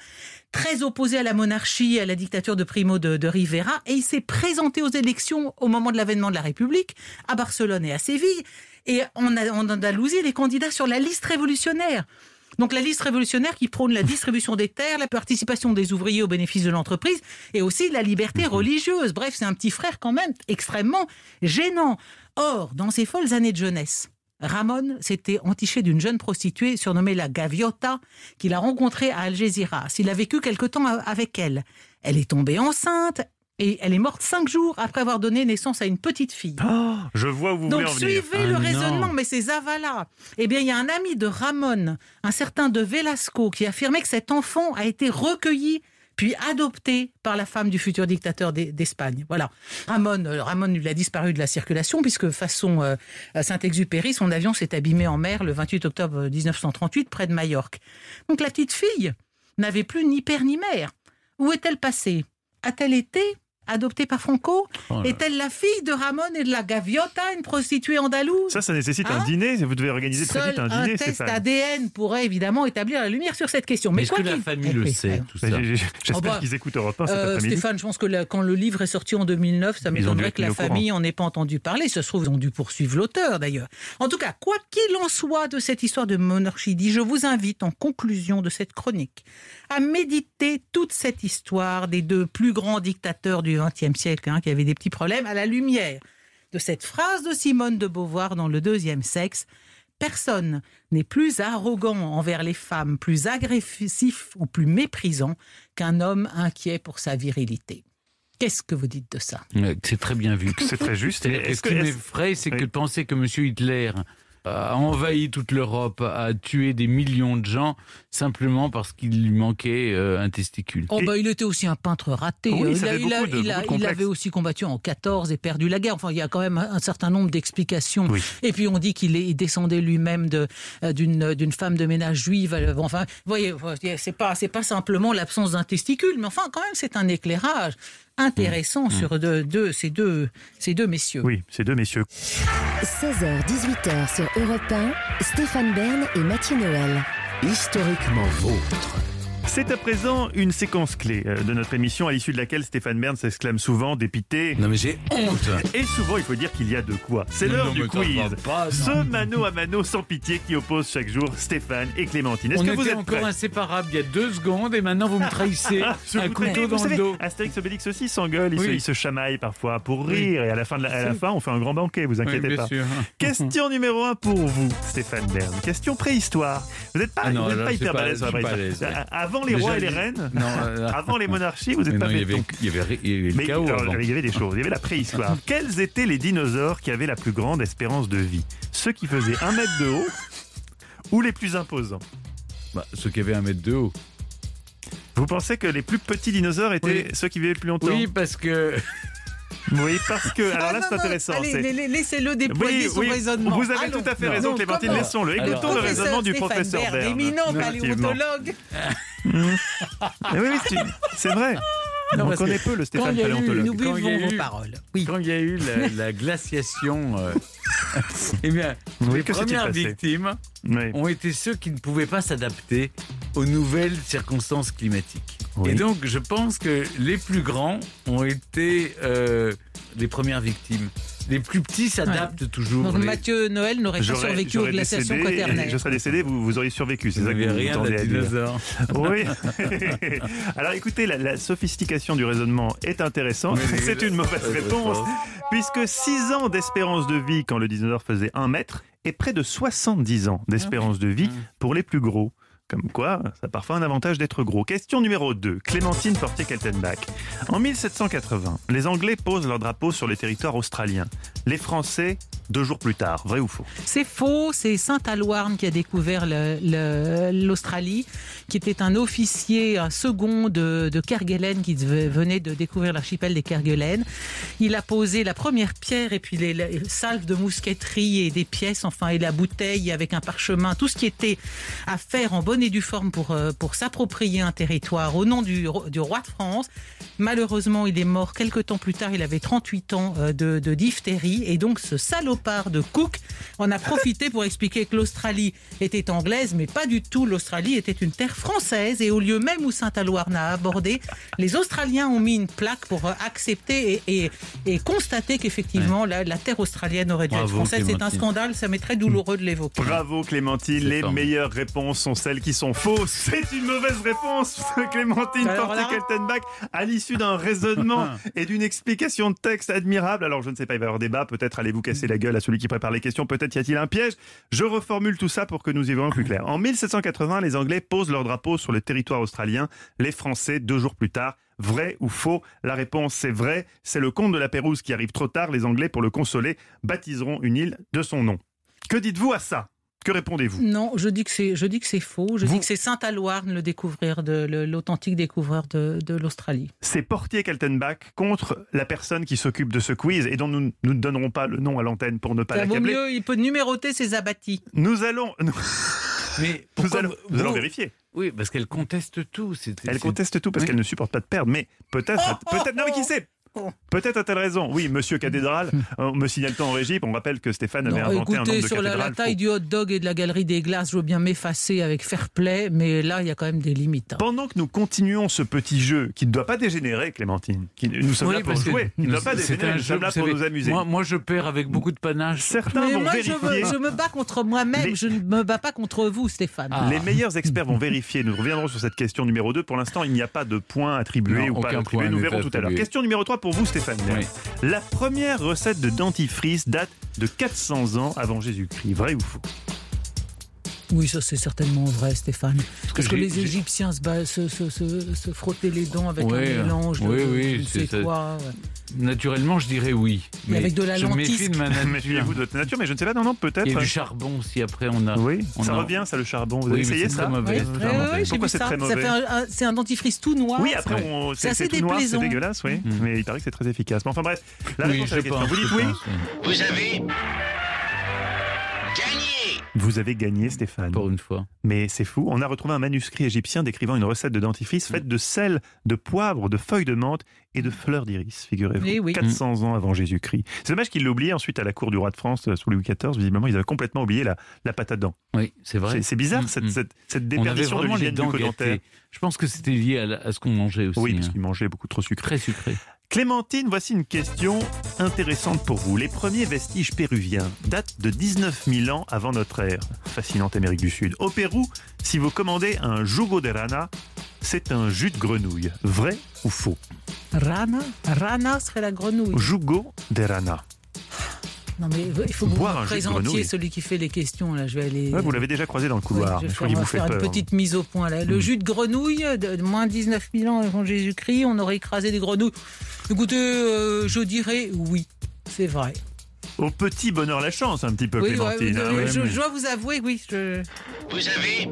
très opposé à la monarchie à la dictature de Primo de, de Rivera, et il s'est présenté aux élections au moment de l'avènement de la République, à Barcelone et à Séville, et en, en Andalousie, il est candidat sur la liste révolutionnaire. Donc la liste révolutionnaire qui prône la distribution des terres, la participation des ouvriers au bénéfice de l'entreprise et aussi la liberté religieuse. Bref, c'est un petit frère quand même extrêmement gênant. Or, dans ses folles années de jeunesse, Ramon s'était entiché d'une jeune prostituée surnommée la Gaviota qu'il a rencontrée à Algeciras. Il a vécu quelque temps avec elle. Elle est tombée enceinte et elle est morte cinq jours après avoir donné naissance à une petite fille. Oh, je vois où vous Donc voulez en venir. suivez Ah le non. raisonnement, mais c'est Zavala. Eh bien, il y a un ami de Ramon, un certain de Velasco, qui affirmait que cet enfant a été recueilli puis adopté par la femme du futur dictateur d'E- d'Espagne. Voilà. Ramon, euh, Ramon, il a disparu de la circulation puisque façon euh, Saint-Exupéry, son avion s'est abîmé en mer le 28 octobre 1938 près de Majorque. Donc la petite fille n'avait plus ni père ni mère. Où est-elle passée? A-t-elle été adoptée par Franco Oh. Est-elle la fille de Ramon et de la Gaviota, une prostituée andalouse Ça, ça nécessite un Hein dîner. Vous devez organiser très Seul vite un un dîner, test Stéphane. ADN pourrait évidemment établir la lumière sur cette question. Mais Mais est-ce que la famille Eh le sait, tout Bah, ça j'ai- j'ai- J'espère Oh bah, qu'ils écoutent Europe 1 cet Euh. Stéphane, je pense que la- quand le livre est sorti en 2009, ça m'étonnerait que la famille en ait pas entendu parler. Ça se trouve, ils ont dû poursuivre l'auteur d'ailleurs. En tout cas, quoi qu'il en soit de cette histoire de monarchidie, je vous invite en conclusion de cette chronique à méditer toute cette histoire des deux plus grands dictateurs du XXe siècle hein, qui avaient des petits problèmes à la lumière de cette phrase de Simone de Beauvoir dans Le Deuxième Sexe. Personne n'est plus arrogant envers les femmes, plus agressif ou plus méprisant qu'un homme inquiet pour sa virilité. Qu'est-ce que vous dites de ça? Ouais, C'est très bien vu. C'est très juste. Est-ce ce qui m'effraie, c'est que Oui. de penser que M. Hitler a envahi toute l'Europe, a tué des millions de gens simplement parce qu'il lui manquait euh, un testicule. Oh bah il était aussi un peintre raté. Oui, il, ça a- fait il a- beaucoup de- il a- beaucoup de il complexes. avait aussi combattu en 14 et perdu la guerre. Enfin, il y a quand même un, certain nombre d'explications. Oui. Et puis on dit qu'il descendait lui-même de- euh, d'une d'une femme de ménage juive. Euh, Enfin, vous voyez, c'est pas c'est pas simplement l'absence d'un testicule, mais enfin quand même c'est un éclairage intéressant Mmh. sur de- de- ces deux ces deux messieurs. Oui, ces deux messieurs. 16h, 18h sur Europe 1, Stéphane Bern et Mathieu Noël. Historiquement vôtre. C'est à présent une séquence clé euh, de notre émission à l'issue de laquelle Stéphane Bern s'exclame souvent dépité. Non mais j'ai honte Et souvent, il faut dire qu'il y a de quoi. C'est l'heure du quiz. pas. Ce mano à mano sans pitié qui oppose chaque jour Stéphane et Clémentine. Est-ce On que vous êtes encore inséparables il y a deux secondes et maintenant vous me trahissez Je un couteau Vous dans savez, le dos. Astérix Obélix aussi s'engueule, Oui. ils se chamaillent parfois pour Oui. rire et à la fin, de la, à la fin on fait un grand banquet, vous Oui, inquiétez bien pas. sûr. Question numéro un pour vous, Stéphane Bern. Question préhistoire. Vous n'êtes pas, Ah non, vous n'êtes là, pas hyper balèze sur la préhistoire. Avant les rois et les reines, euh, avant les monarchies, vous n'êtes pas non, il y avait, il y avait, le chaos il y des choses, il y avait la préhistoire. Quels étaient les dinosaures qui avaient la plus grande espérance de vie? Ceux qui faisaient un mètre de haut ou les plus imposants? Bah, ceux qui avaient un mètre de haut. Vous pensez que les plus petits dinosaures étaient Oui. ceux qui vivaient le plus longtemps? Oui, parce que Oui, parce que. Alors Ah, là, c'est intéressant. laissez-le déployer Oui, son oui, raisonnement. vous avez Allons. tout à fait raison, non, Clémentine. Laissons-le. Écoutons le raisonnement du Stéphane professeur Bern, Bern. éminent paléontologue. Oui, oui, c'est- vrai. Non, On connaît peu le Stéphane paléontologue. Nous Quand il y a buvons vos eu- paroles. Oui. quand il y a eu la, la glaciation, euh, eh bien, Oui, les premières victimes Oui. ont été ceux qui ne pouvaient pas s'adapter aux nouvelles circonstances climatiques. Oui. Et donc, je pense que les plus grands ont été euh, les premières victimes. Les plus petits s'adaptent toujours. Donc Les- Mathieu Noël n'aurait pas survécu aux glaciations quaternaires. Je serais décédé, vous, vous auriez survécu. C'est ça que vous rien d'un dinosaure. Oui. Alors écoutez, la, la sophistication du raisonnement est intéressante. C'est une mauvaise réponse, réponse. puisque 6 ans d'espérance de vie quand le dinosaure faisait 1 mètre et près de 70 ans d'espérance de vie pour les plus gros. Comme quoi, ça a parfois un avantage d'être gros. Question numéro 2. Clémentine Portier-Kaltenbach. En 1780, les Anglais posent leur drapeau sur les territoires australiens. Les Français, deux jours plus tard. Vrai ou faux? C'est faux, c'est Saint-Alouarn qui a découvert l'Australie, qui était un officier, un second de, de Kerguelen qui venait de découvrir l'archipel des Kerguelen. Il a posé la première pierre et puis les, salves de mousqueterie et des pièces, enfin, et la bouteille avec un parchemin, tout ce qui était à faire en bonne et due forme pour, euh, pour s'approprier un territoire au nom du roi de France. Malheureusement, il est mort quelques temps plus tard. Il avait 38 ans euh, de, de diphtérie. Et donc, ce salopard de Cook en a profité pour expliquer que l'Australie était anglaise, mais pas du tout. L'Australie était une terre française. Et au lieu même où Saint-Alouarn a abordé, les Australiens ont mis une plaque pour accepter et, et, et constater qu'effectivement, la, la terre australienne aurait dû être Bravo, française. C'est un Clémentine. scandale. Ça m'est très douloureux de l'évoquer. Bravo Clémentine, les formidable. meilleures réponses sont celles qui sont fausses. C'est une mauvaise réponse, Clémentine Alors là- Portier-Kaltenbach, à l'issue d'un raisonnement et d'une explication de texte admirable. Alors je ne sais pas, il va y avoir débat, peut-être allez-vous casser la gueule à celui qui prépare les questions, peut-être y a-t-il un piège? Je reformule tout ça pour que nous y voyons plus clair. En 1780, les Anglais posent leur drapeau sur le territoire australien, les Français deux jours plus tard. Vrai ou faux? La réponse c'est vrai. C'est le comte de la Pérouse qui arrive trop tard. Les Anglais, pour le consoler, baptiseront une île de son nom. Que dites-vous à ça? Que répondez-vous? Non, je dis que c'est, je dis que c'est faux. Je Vous- dis que c'est Saint-Alouarn, le découvreur de, l'authentique découvreur de, de l'Australie. C'est Portier Kaltenbach contre la personne qui s'occupe de ce quiz et dont nous, nous ne donnerons pas le nom à l'antenne pour ne pas Ça vaut l'accabler. mieux, il peut numéroter ses abattis. Nous allons, nous, Mais nous allons, vous- nous allons vous- vérifier. Oui, parce qu'elle conteste tout. c'est- Elle c'est- conteste tout parce Oui. qu'elle ne supporte pas de perdre, mais peut-être, peut-être, non mais qui sait? Oh. Peut-être a-t-elle raison. Oui, monsieur Cathédrale, euh, me signale-t-on en régie, on rappelle que Stéphane avait Non, inventé un écoutez, nombre de sur la, taille du hot dog et de la galerie des glaces, je veux bien m'effacer avec fair play, mais là, il y a quand même des limites. hein. Pendant que nous continuons ce petit jeu qui ne doit pas dégénérer, Clémentine, qui, nous sommes Oui, là pour jouer, qui ne doit pas dégénérer, un nous jeu, sommes là pour nous amuser. Moi, moi, je perds avec beaucoup de panache. Certains Mais vont moi, je, vérifier. veux- je me bats contre moi-même, Les- je ne me bats pas contre vous, Stéphane. Ah. Les meilleurs experts vont vérifier. Nous reviendrons sur cette question numéro 2. Pour l'instant, il n'y a pas de points attribués Non, ou pas attribués. Nous verrons tout à l'heure. Question numéro 3 pour vous, Stéphane. Oui. La première recette de dentifrice date de 400 ans avant Jésus-Christ. Vrai ou faux? Oui, ça c'est certainement vrai, Stéphane. Parce que, j'ai- les Égyptiens se, ba- se, se, se- se frottaient les dents avec Ouais, un mélange de, oui, oui, c'est quoi. ouais. Naturellement, je dirais oui. Mais avec de la je méfie de ma nature. Méfiez-vous de votre nature, mais je ne sais pas, non, non, peut-être. Et du charbon, si après on a. Oui, on ça a- revient, ça, le charbon. Vous Oui, avez essayé ça très mauvais. Ouais, j'ai Pourquoi c'est ça. très mauvais fait un- un- C'est un dentifrice tout noir. Oui, après, C'est assez c'est dégueulasse, oui. Mm. Mais il paraît que c'est très efficace. Mais enfin bref, la Oui, réponse à je la question. Vous dites oui oui. Vous avez. Vous avez gagné, Stéphane. Pour une fois. Mais c'est fou. On a retrouvé un manuscrit égyptien décrivant une recette de dentifrice faite de sel, de poivre, de feuilles de menthe et de fleurs d'iris, figurez-vous. Eh oui. 400 ans avant Jésus-Christ. C'est dommage qu'ils l'oublient ensuite à la cour du roi de France euh, sous Louis XIV. Visiblement, ils avaient complètement oublié la, la pâte à dents. Oui, c'est vrai. C'est- bizarre, Mm, cette, mm. cette, cette On avait déperdition de l'hygiène. Je pense que c'était lié à, la- à ce qu'on mangeait aussi. Oui, parce hein. qu'ils mangeaient beaucoup trop sucré. Très sucré. Clémentine, voici une question intéressante pour vous. Les premiers vestiges péruviens datent de 19 000 ans avant notre ère. Fascinante Amérique du Sud. Au Pérou, si vous commandez un jugo de rana, c'est un jus de grenouille. Vrai ou faux? Rana? Rana serait la grenouille. Jugo de rana. Non, mais il faut vous Boire présentiez grenouille. celui qui fait les questions. Là, je vais aller. Ouais, vous l'avez déjà croisé dans le Ouais, couloir. je vais je crois faire, qu'il vous fait faire peur. une petite mise au point là. Le Mm. jus de grenouille de, de moins 19 000 ans avant Jésus-Christ, on aurait écrasé des grenouilles. Écoutez, euh, je dirais oui, c'est vrai. Au petit bonheur la chance, un petit peu, Oui, ouais, Clémentine. hein, ouais, je, mais- je dois vous avouer, oui. Je... Vous avez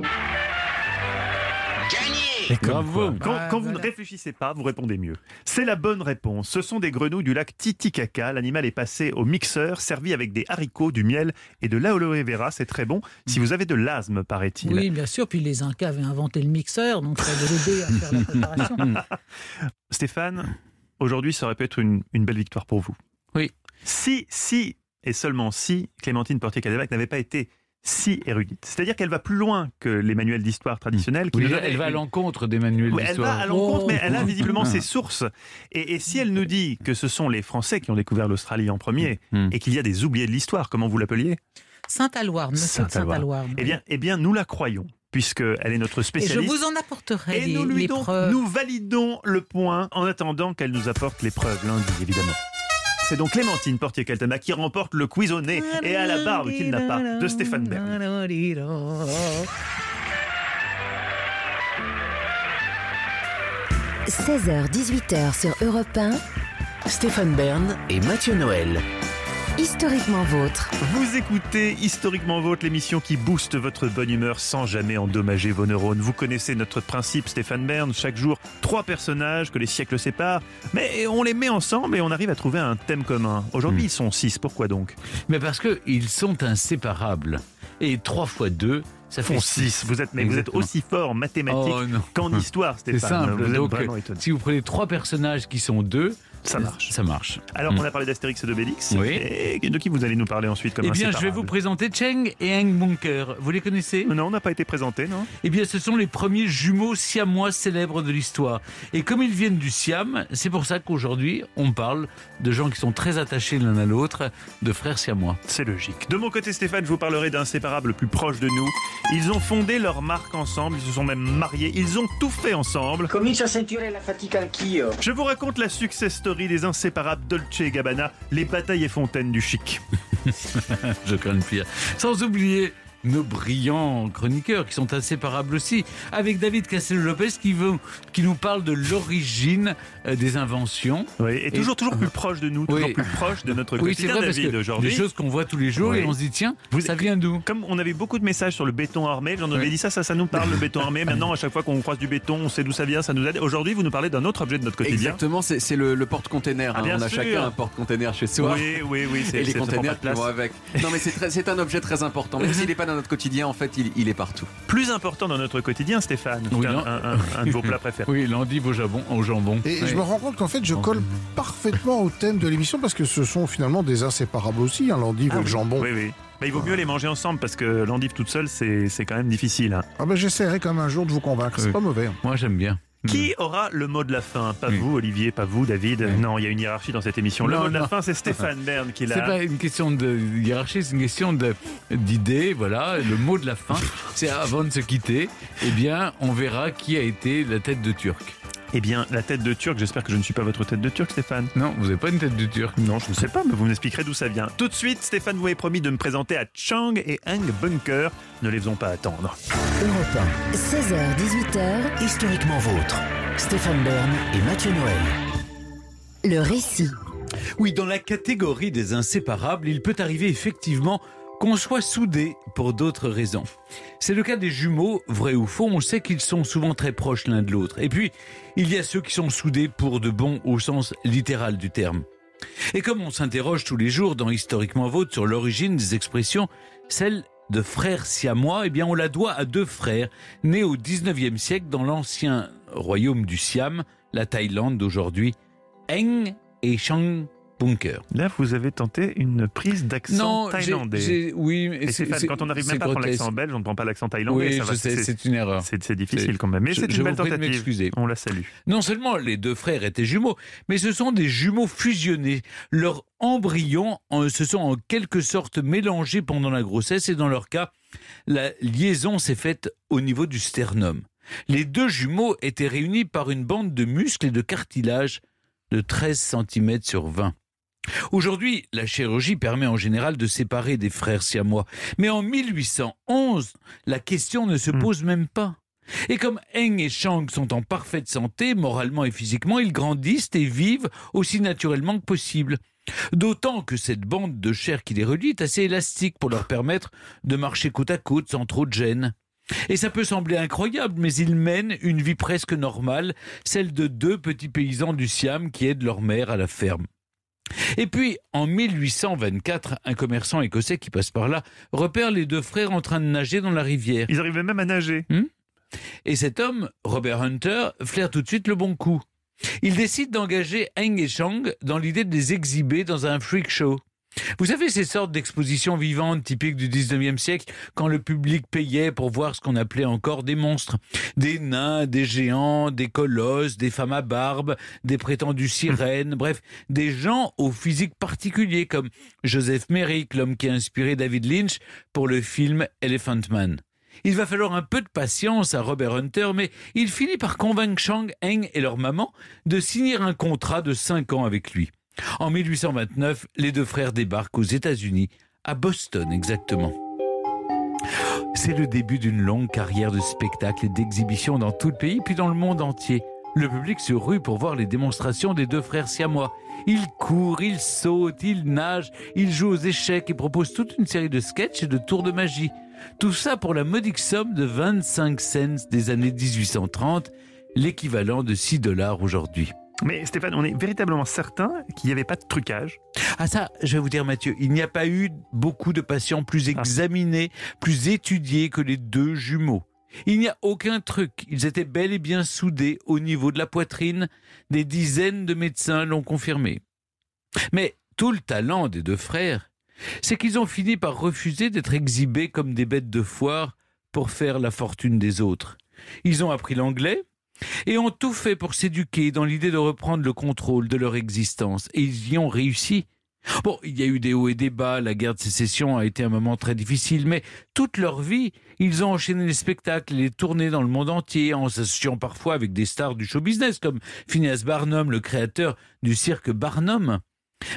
gagné. Et comme Bravo. quoi, Quand, Ah, quand vous ne réfléchissez pas, vous répondez mieux. C'est la bonne réponse. Ce sont des grenouilles du lac Titicaca. L'animal est passé au mixeur, servi avec des haricots, du miel et de l'aloe vera. C'est très bon. Si vous avez de l'asthme, paraît-il. Oui, bien sûr. Puis les Incas avaient inventé le mixeur, donc ça aider à faire la préparation. Stéphane, aujourd'hui, ça aurait pu être une, une belle victoire pour vous. Oui. Si, si, et seulement si, Clémentine Portier-Cadévac n'avait pas été si érudite. C'est-à-dire qu'elle va plus loin que les manuels d'histoire traditionnels. Oui, nous elle va à l'encontre des manuels Oui, elle va d'histoire. à l'encontre, mais elle a Oh. visiblement Ah. ses sources. Et, et si elle nous dit que ce sont les Français qui ont découvert l'Australie en premier Mm. et qu'il y a des oubliés de l'histoire, comment vous l'appeliez? Saint-Aloirne, monsieur. Saint-Aloirne. eh bien, eh bien, nous la croyons, puisqu'elle est notre Et je spécialiste. vous en apporterai Et les, nous lui les donc, preuves. nous validons le point en attendant qu'elle nous apporte les preuves lundi, évidemment. C'est donc Clémentine Portier-Caltama qui remporte le quiz au nez et à la barbe qu'il n'a pas de Stéphane Bern. 16h-18h sur Europe 1, Stéphane Bern et Mathieu Noël. Historiquement vôtre. Vous écoutez Historiquement Vôtre, l'émission qui booste votre bonne humeur sans jamais endommager vos neurones. Vous connaissez notre principe, Stéphane Bern. Chaque jour, trois personnages que les siècles séparent, mais on les met ensemble et on arrive à trouver un thème commun. Aujourd'hui, Hmm. ils sont six. Pourquoi donc? Mais parce qu'ils sont inséparables. Et 3 fois 2, ça fait Font 6. six. Vous êtes, mais vous êtes aussi fort en mathématiques Oh qu'en histoire, C'est Stéphane. simple. Vous êtes Donc, vraiment étonnant. si vous prenez trois personnages qui sont deux, Ça marche. Ça marche. Alors, Mm. on a parlé d'Astérix et d'Obélix. Oui. Et de qui vous allez nous parler ensuite comme Eh bien, je vais vous présenter Cheng et Heng Bunker. Vous les connaissez? Non, on n'a pas été présenté, non? Eh bien, ce sont les premiers jumeaux siamois célèbres de l'histoire. Et comme ils viennent du Siam, c'est pour ça qu'aujourd'hui, on parle de gens qui sont très attachés l'un à l'autre, de frères siamois. C'est logique. De mon côté, Stéphane, je vous parlerai d'inséparables plus proches de nous. Ils ont fondé leur marque ensemble, ils se sont même mariés, ils ont tout fait ensemble. Comincio a sentire la fatica anch'io. Je vous raconte la success story des inséparables Dolce et Gabbana, les batailles et fontaines du chic. Je crains le pire. Sans oublier nos brillants chroniqueurs qui sont inséparables aussi, avec David Castello-Lopez qui, veut- qui nous parle de l'origine euh, des inventions. Oui, et toujours, toujours plus proche de nous, toujours Oui. plus proche de notre Oui, c'est quotidien, David, aujourd'hui. des choses qu'on voit tous les jours Oui. et on se dit tiens, Vous- ça vient d'où? Comme on avait beaucoup de messages sur le béton armé, j'en avais Oui. dit ça, ça, ça nous parle, le béton armé. Maintenant, à chaque fois qu'on croise du béton, on sait d'où ça vient, ça nous aide. Aujourd'hui, vous nous parlez d'un autre objet de notre quotidien. Exactement, c'est c'est le, le porte-container. Ah, hein. on a sûr. chacun un porte-container chez soi. Oui, oui, oui. c'est- Et les containers qui vont avec. Non, mais c'est un objet très important. Même s'il n'est pas dans notre quotidien, en fait, il, il est partout. Plus important dans notre quotidien, Stéphane. Oui, un, un- un- un de vos plats préférés. Oui, l'endive au jambon. Au jambon. Et Oui. je me rends compte qu'en fait, je colle parfaitement au thème de l'émission parce que ce sont finalement des inséparables aussi, hein, l'endive et le jambon. Oui, oui. Mais il vaut mieux les manger ensemble parce que l'endive toute seule, c'est c'est quand même difficile. hein. Ah ben, J'essaierai comme un jour de vous convaincre, c'est Oui. pas mauvais. hein. Moi, j'aime bien. Qui aura le mot de la fin? Pas Oui. vous, Olivier, pas vous, David. Oui. Non, il y a une hiérarchie dans cette émission. Le Non, mot de la fin, c'est Stéphane Bern qui C'est l'a. pas une question de hiérarchie, c'est une question d'idée. Voilà, le mot de la fin, c'est avant de se quitter, eh bien, on verra qui a été la tête de Turc. Eh bien, la tête de Turc, j'espère que je ne suis pas votre tête de Turc, Stéphane. Non, vous n'avez pas une tête de turc. Non, je ne sais pas, mais vous m'expliquerez d'où ça vient. Tout de suite, Stéphane vous avait promis de me présenter à Chang et Hang Bunker. Ne les faisons pas attendre. Europe 1, 16h-18h, Historiquement vôtre. Stéphane Bern et Mathieu Noël. le récit. Oui, dans la catégorie des inséparables, il peut arriver effectivement qu'on soit soudés pour d'autres raisons. C'est le cas des jumeaux, vrai ou faux, on sait qu'ils sont souvent très proches l'un de l'autre. Et puis, il y a ceux qui sont soudés pour de bon au sens littéral du terme. Et comme on s'interroge tous les jours dans Historiquement Vôtre sur l'origine des expressions, celle de frères siamois, eh bien on la doit à deux frères nés au 19e siècle dans l'ancien royaume du Siam, la Thaïlande d'aujourd'hui, Eng et Chang Bunker. Là, vous avez tenté une prise d'accent thaïlandais. j'ai- oui, mais Et c'est- Stéphane, c'est- quand on n'arrive c'est même pas à prendre l'accent belge, on ne prend pas l'accent thaïlandais. Oui, ça va, je sais, c'est- c'est une erreur. C'est c'est difficile C'est- quand même. Mais je- c'est je une belle vous prie de tentative. m'excuser. On la salue. Non seulement les deux frères étaient jumeaux, mais ce sont des jumeaux fusionnés. Leurs embryons en- se sont en quelque sorte mélangés pendant la grossesse et dans leur cas, la liaison s'est faite au niveau du sternum. Les deux jumeaux étaient réunis par une bande de muscles et de cartilage de 13 cm sur 20. Aujourd'hui, la chirurgie permet en général de séparer des frères siamois. Mais en 1811, la question ne se Hmm. pose même pas. Et comme Eng et Chang sont en parfaite santé, moralement et physiquement, ils grandissent et vivent aussi naturellement que possible. D'autant que cette bande de chair qui les relie est assez élastique pour leur permettre de marcher côte à côte sans trop de gêne. Et ça peut sembler incroyable, mais ils mènent une vie presque normale, celle de deux petits paysans du Siam qui aident leur mère à la ferme. Et puis, en 1824, un commerçant écossais qui passe par là repère les deux frères en train de nager dans la rivière. Ils arrivaient même à nager. Et cet homme, Robert Hunter, flaire tout de suite le bon coup. Il décide d'engager Eng et Chang dans l'idée de les exhiber dans un freak show. Vous savez ces sortes d'expositions vivantes typiques du 19e siècle quand le public payait pour voir ce qu'on appelait encore des monstres. Des nains, des géants, des colosses, des femmes à barbe, des prétendues sirènes, bref, des gens au physique particulier comme Joseph Merrick, l'homme qui a inspiré David Lynch pour le film Elephant Man. Il va falloir un peu de patience à Robert Hunter, mais il finit par convaincre Chang, Eng et leur maman de signer un contrat de 5 ans avec lui. En 1829, les deux frères débarquent aux États-Unis, à Boston exactement. C'est le début d'une longue carrière de spectacle et d'exhibition dans tout le pays, puis dans le monde entier. Le public se rue pour voir les démonstrations des deux frères siamois. Ils courent, ils sautent, ils nagent, ils jouent aux échecs et proposent toute une série de sketchs et de tours de magie. Tout ça pour la modique somme de 25 cents des années 1830, l'équivalent de 6 dollars aujourd'hui. Mais Stéphane, on est véritablement certain qu'il n'y avait pas de trucage. Ah ça, je vais vous dire Mathieu, il n'y a pas eu beaucoup de patients plus examinés, plus étudiés que les deux jumeaux. Il n'y a aucun truc, ils étaient bel et bien soudés au niveau de la poitrine, des dizaines de médecins l'ont confirmé. Mais tout le talent des deux frères, c'est qu'ils ont fini par refuser d'être exhibés comme des bêtes de foire pour faire la fortune des autres. Ils ont appris l'anglais, et ont tout fait pour s'éduquer dans l'idée de reprendre le contrôle de leur existence. Et ils y ont réussi. Bon, il y a eu des hauts et des bas, la guerre de sécession a été un moment très difficile, mais toute leur vie, ils ont enchaîné les spectacles et les tournées dans le monde entier, en s'associant parfois avec des stars du show business, comme Phineas Barnum, le créateur du cirque Barnum.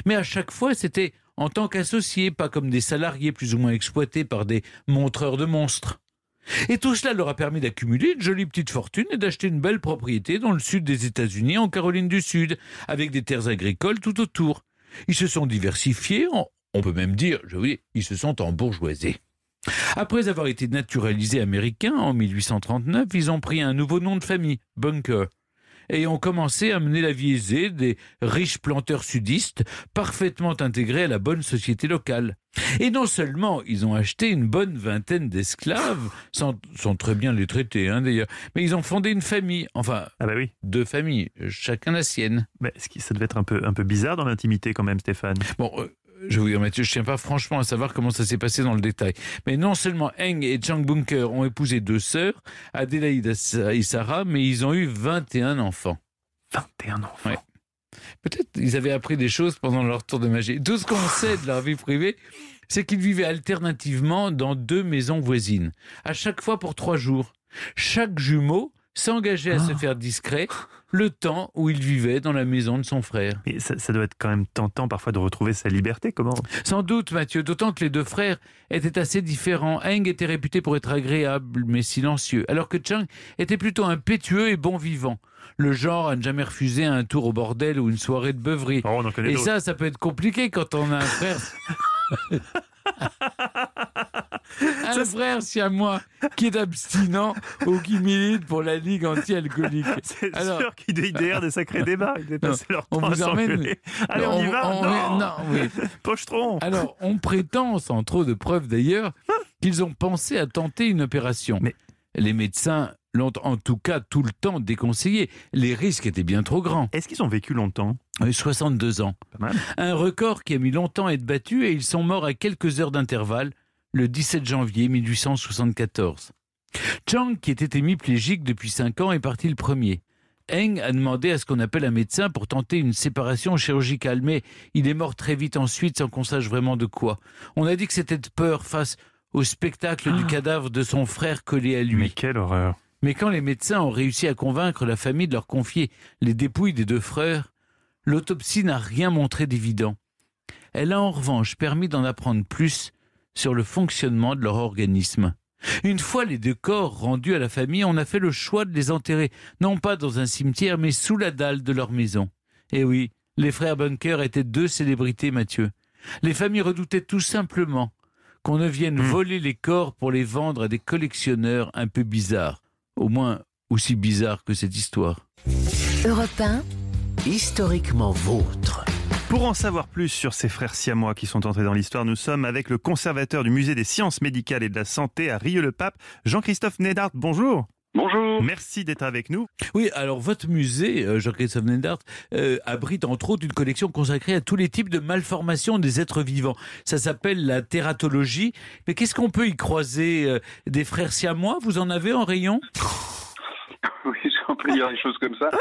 Mais à chaque fois, c'était en tant qu'associés, pas comme des salariés plus ou moins exploités par des montreurs de monstres. Et tout cela leur a permis d'accumuler une jolie petite fortune et d'acheter une belle propriété dans le sud des États-Unis, en Caroline du Sud, avec des terres agricoles tout autour. Ils se sont diversifiés, on peut même dire, je veux dire, ils se sont embourgeoisés. Après avoir été naturalisés américains en 1839, ils ont pris un nouveau nom de famille, Bunker, et ont commencé à mener la vie aisée des riches planteurs sudistes, parfaitement intégrés à la bonne société locale. Et non seulement ils ont acheté une bonne vingtaine d'esclaves, sans, sans très bien les traiter hein, d'ailleurs, mais ils ont fondé une famille, enfin Ah bah oui. deux familles, chacun la sienne. Mais ça devait être un peu, un peu bizarre dans l'intimité quand même, Stéphane. Bon, euh, je vais vous dire Mathieu, je tiens pas franchement à savoir comment ça s'est passé dans le détail. Mais non seulement Eng et Chang Bunker ont épousé deux sœurs, Adélaïde et Sarah, mais ils ont eu 21 enfants. 21 enfants. Ouais. Peut-être ils avaient appris des choses pendant leur tour de magie. Tout ce qu'on sait de leur vie privée, c'est qu'ils vivaient alternativement dans deux maisons voisines, à chaque fois pour trois jours. Chaque jumeau s'engageait à se faire discret le temps où il vivait dans la maison de son frère. Et ça, ça doit être quand même tentant parfois de retrouver sa liberté. Comment? Sans doute, Mathieu, d'autant que les deux frères étaient assez différents. Eng était réputé pour être agréable mais silencieux, alors que Chang était plutôt impétueux et bon vivant. Le genre à ne jamais refuser un tour au bordel ou une soirée de beuverie. Oh, Et ça, ça peut être compliqué quand on a un frère. un frère siamois qui est abstinent ou qui milite pour la Ligue anti-alcoolique. C'est Alors- sûr qu'il y derrière des sacrés débats. Ils leur on temps à vous emmène-. Allez, on, y va on- Non, non, oui. Pochetron Alors, on prétend, sans trop de preuves d'ailleurs, qu'ils ont pensé à tenter une opération. Mais- Les médecins l'ont en tout cas tout le temps déconseillé. Les risques étaient bien trop grands. Est-ce qu'ils ont vécu longtemps? Euh, 62 ans. Pas mal. Un record qui a mis longtemps à être battu et ils sont morts à quelques heures d'intervalle le 17 janvier 1874. Chang, qui était hémiplégique depuis 5 ans, est parti le premier. Eng a demandé à ce qu'on appelle un médecin pour tenter une séparation chirurgicale, mais il est mort très vite ensuite sans qu'on sache vraiment de quoi. On a dit que c'était de peur face au spectacle du cadavre de son frère collé à lui. Mais quelle horreur Mais quand les médecins ont réussi à convaincre la famille de leur confier les dépouilles des deux frères, l'autopsie n'a rien montré d'évident. Elle a en revanche permis d'en apprendre plus sur le fonctionnement de leur organisme. Une fois les deux corps rendus à la famille, on a fait le choix de les enterrer, non pas dans un cimetière, mais sous la dalle de leur maison. Et oui, les frères Bunker étaient deux célébrités, Mathieu. Les familles redoutaient tout simplement qu'on ne vienne Hmm. voler les corps pour les vendre à des collectionneurs un peu bizarres. Au moins aussi bizarres que cette histoire. Europe 1, Historiquement vôtre. Pour en savoir plus sur ces frères siamois qui sont entrés dans l'histoire, nous sommes avec le conservateur du musée des sciences médicales et de la santé à Rieux-le-Pape, Jean-Christophe Nédart. Bonjour. Bonjour. Merci d'être avec nous. Oui, alors votre musée, euh, Jean-Christophe Nendart, euh, abrite entre autres une collection consacrée à tous les types de malformations des êtres vivants. Ça s'appelle la tératologie. Mais qu'est-ce qu'on peut y croiser euh, Des frères siamois? Vous en avez en rayon? Oui, dire des choses comme ça.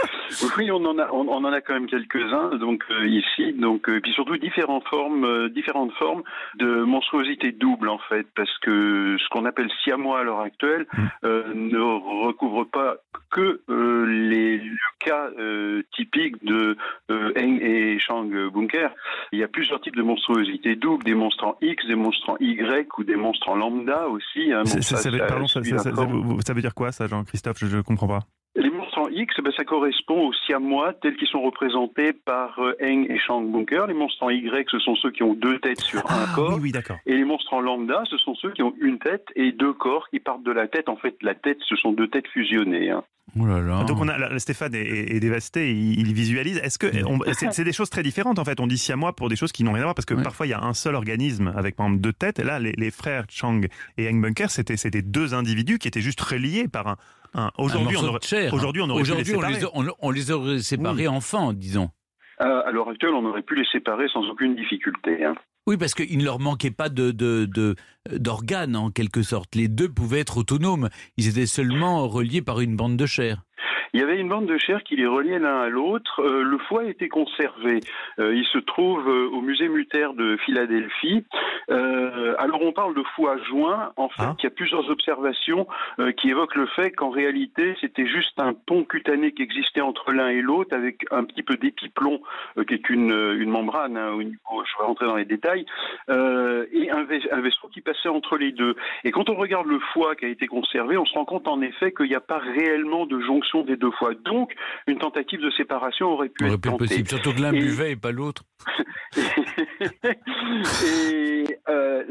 Oui, on en a, on, on en a quand même quelques-uns, donc euh, ici, donc euh, puis surtout différentes formes, euh, différentes formes de monstruosité double en fait, parce que ce qu'on appelle siamois à l'heure actuelle euh, ne recouvre pas que les le cas typiques de Eng et Chang Bunker. Il y a plusieurs types de monstruosité double, des monstres en X, des monstres en Y ou des monstres en lambda aussi. hein. Bon, pardon, ça veut dire quoi ça, Jean-Christophe? Je ne comprends pas. Les monstres en X, ben, ça correspond aux siamois tels qu'ils sont représentés par euh, Eng et Shang Bunker. Les monstres en Y, ce sont ceux qui ont deux têtes sur un corps. Ah, oui, oui, d'accord. Et les monstres en lambda, ce sont ceux qui ont une tête et deux corps qui partent de la tête. En fait, la tête, ce sont deux têtes fusionnées. hein. Oh là là. Donc on a là, Stéphane est, est- est dévasté, il, il visualise. Est-ce que c'est des choses très différentes en fait On dit siamois pour des choses qui n'ont rien à voir parce que Ouais. parfois il y a un seul organisme avec par exemple deux têtes. Et là, les, les frères Chang et Eng Bunker, c'était c'était deux individus qui étaient juste reliés par un. Aujourd'hui, on aurait de chair. aujourd'hui on aurait pu les on, séparer. les, on- on les aurait séparés enfants, disons. Euh, à l'heure actuelle, on aurait pu les séparer sans aucune difficulté. hein. Oui, parce qu'il ne leur manquait pas de, de, de- d'organes, en quelque sorte. Les deux pouvaient être autonomes. Ils étaient seulement reliés par une bande de chair. Il y avait une bande de chair qui les reliait l'un à l'autre. Euh, le foie était conservé. Euh, il se trouve euh, au musée Mutter de Philadelphie. Alors on parle de foie joint. En fait, Ah. il y a plusieurs observations qui évoquent le fait qu'en réalité, c'était juste un pont cutané qui existait entre l'un et l'autre avec un petit peu d'épiplomb, qui est une, une membrane, hein, au niveau, je vais rentrer dans les détails, et un, vais- un vaisseau qui passait entre les deux. Et quand on regarde le foie qui a été conservé, on se rend compte en effet qu'il n'y a pas réellement de jonction des deux foies. Donc, une tentative de séparation aurait pu aurait être pu être tentée. possible. Surtout que l'un buvait et pas l'autre. et euh,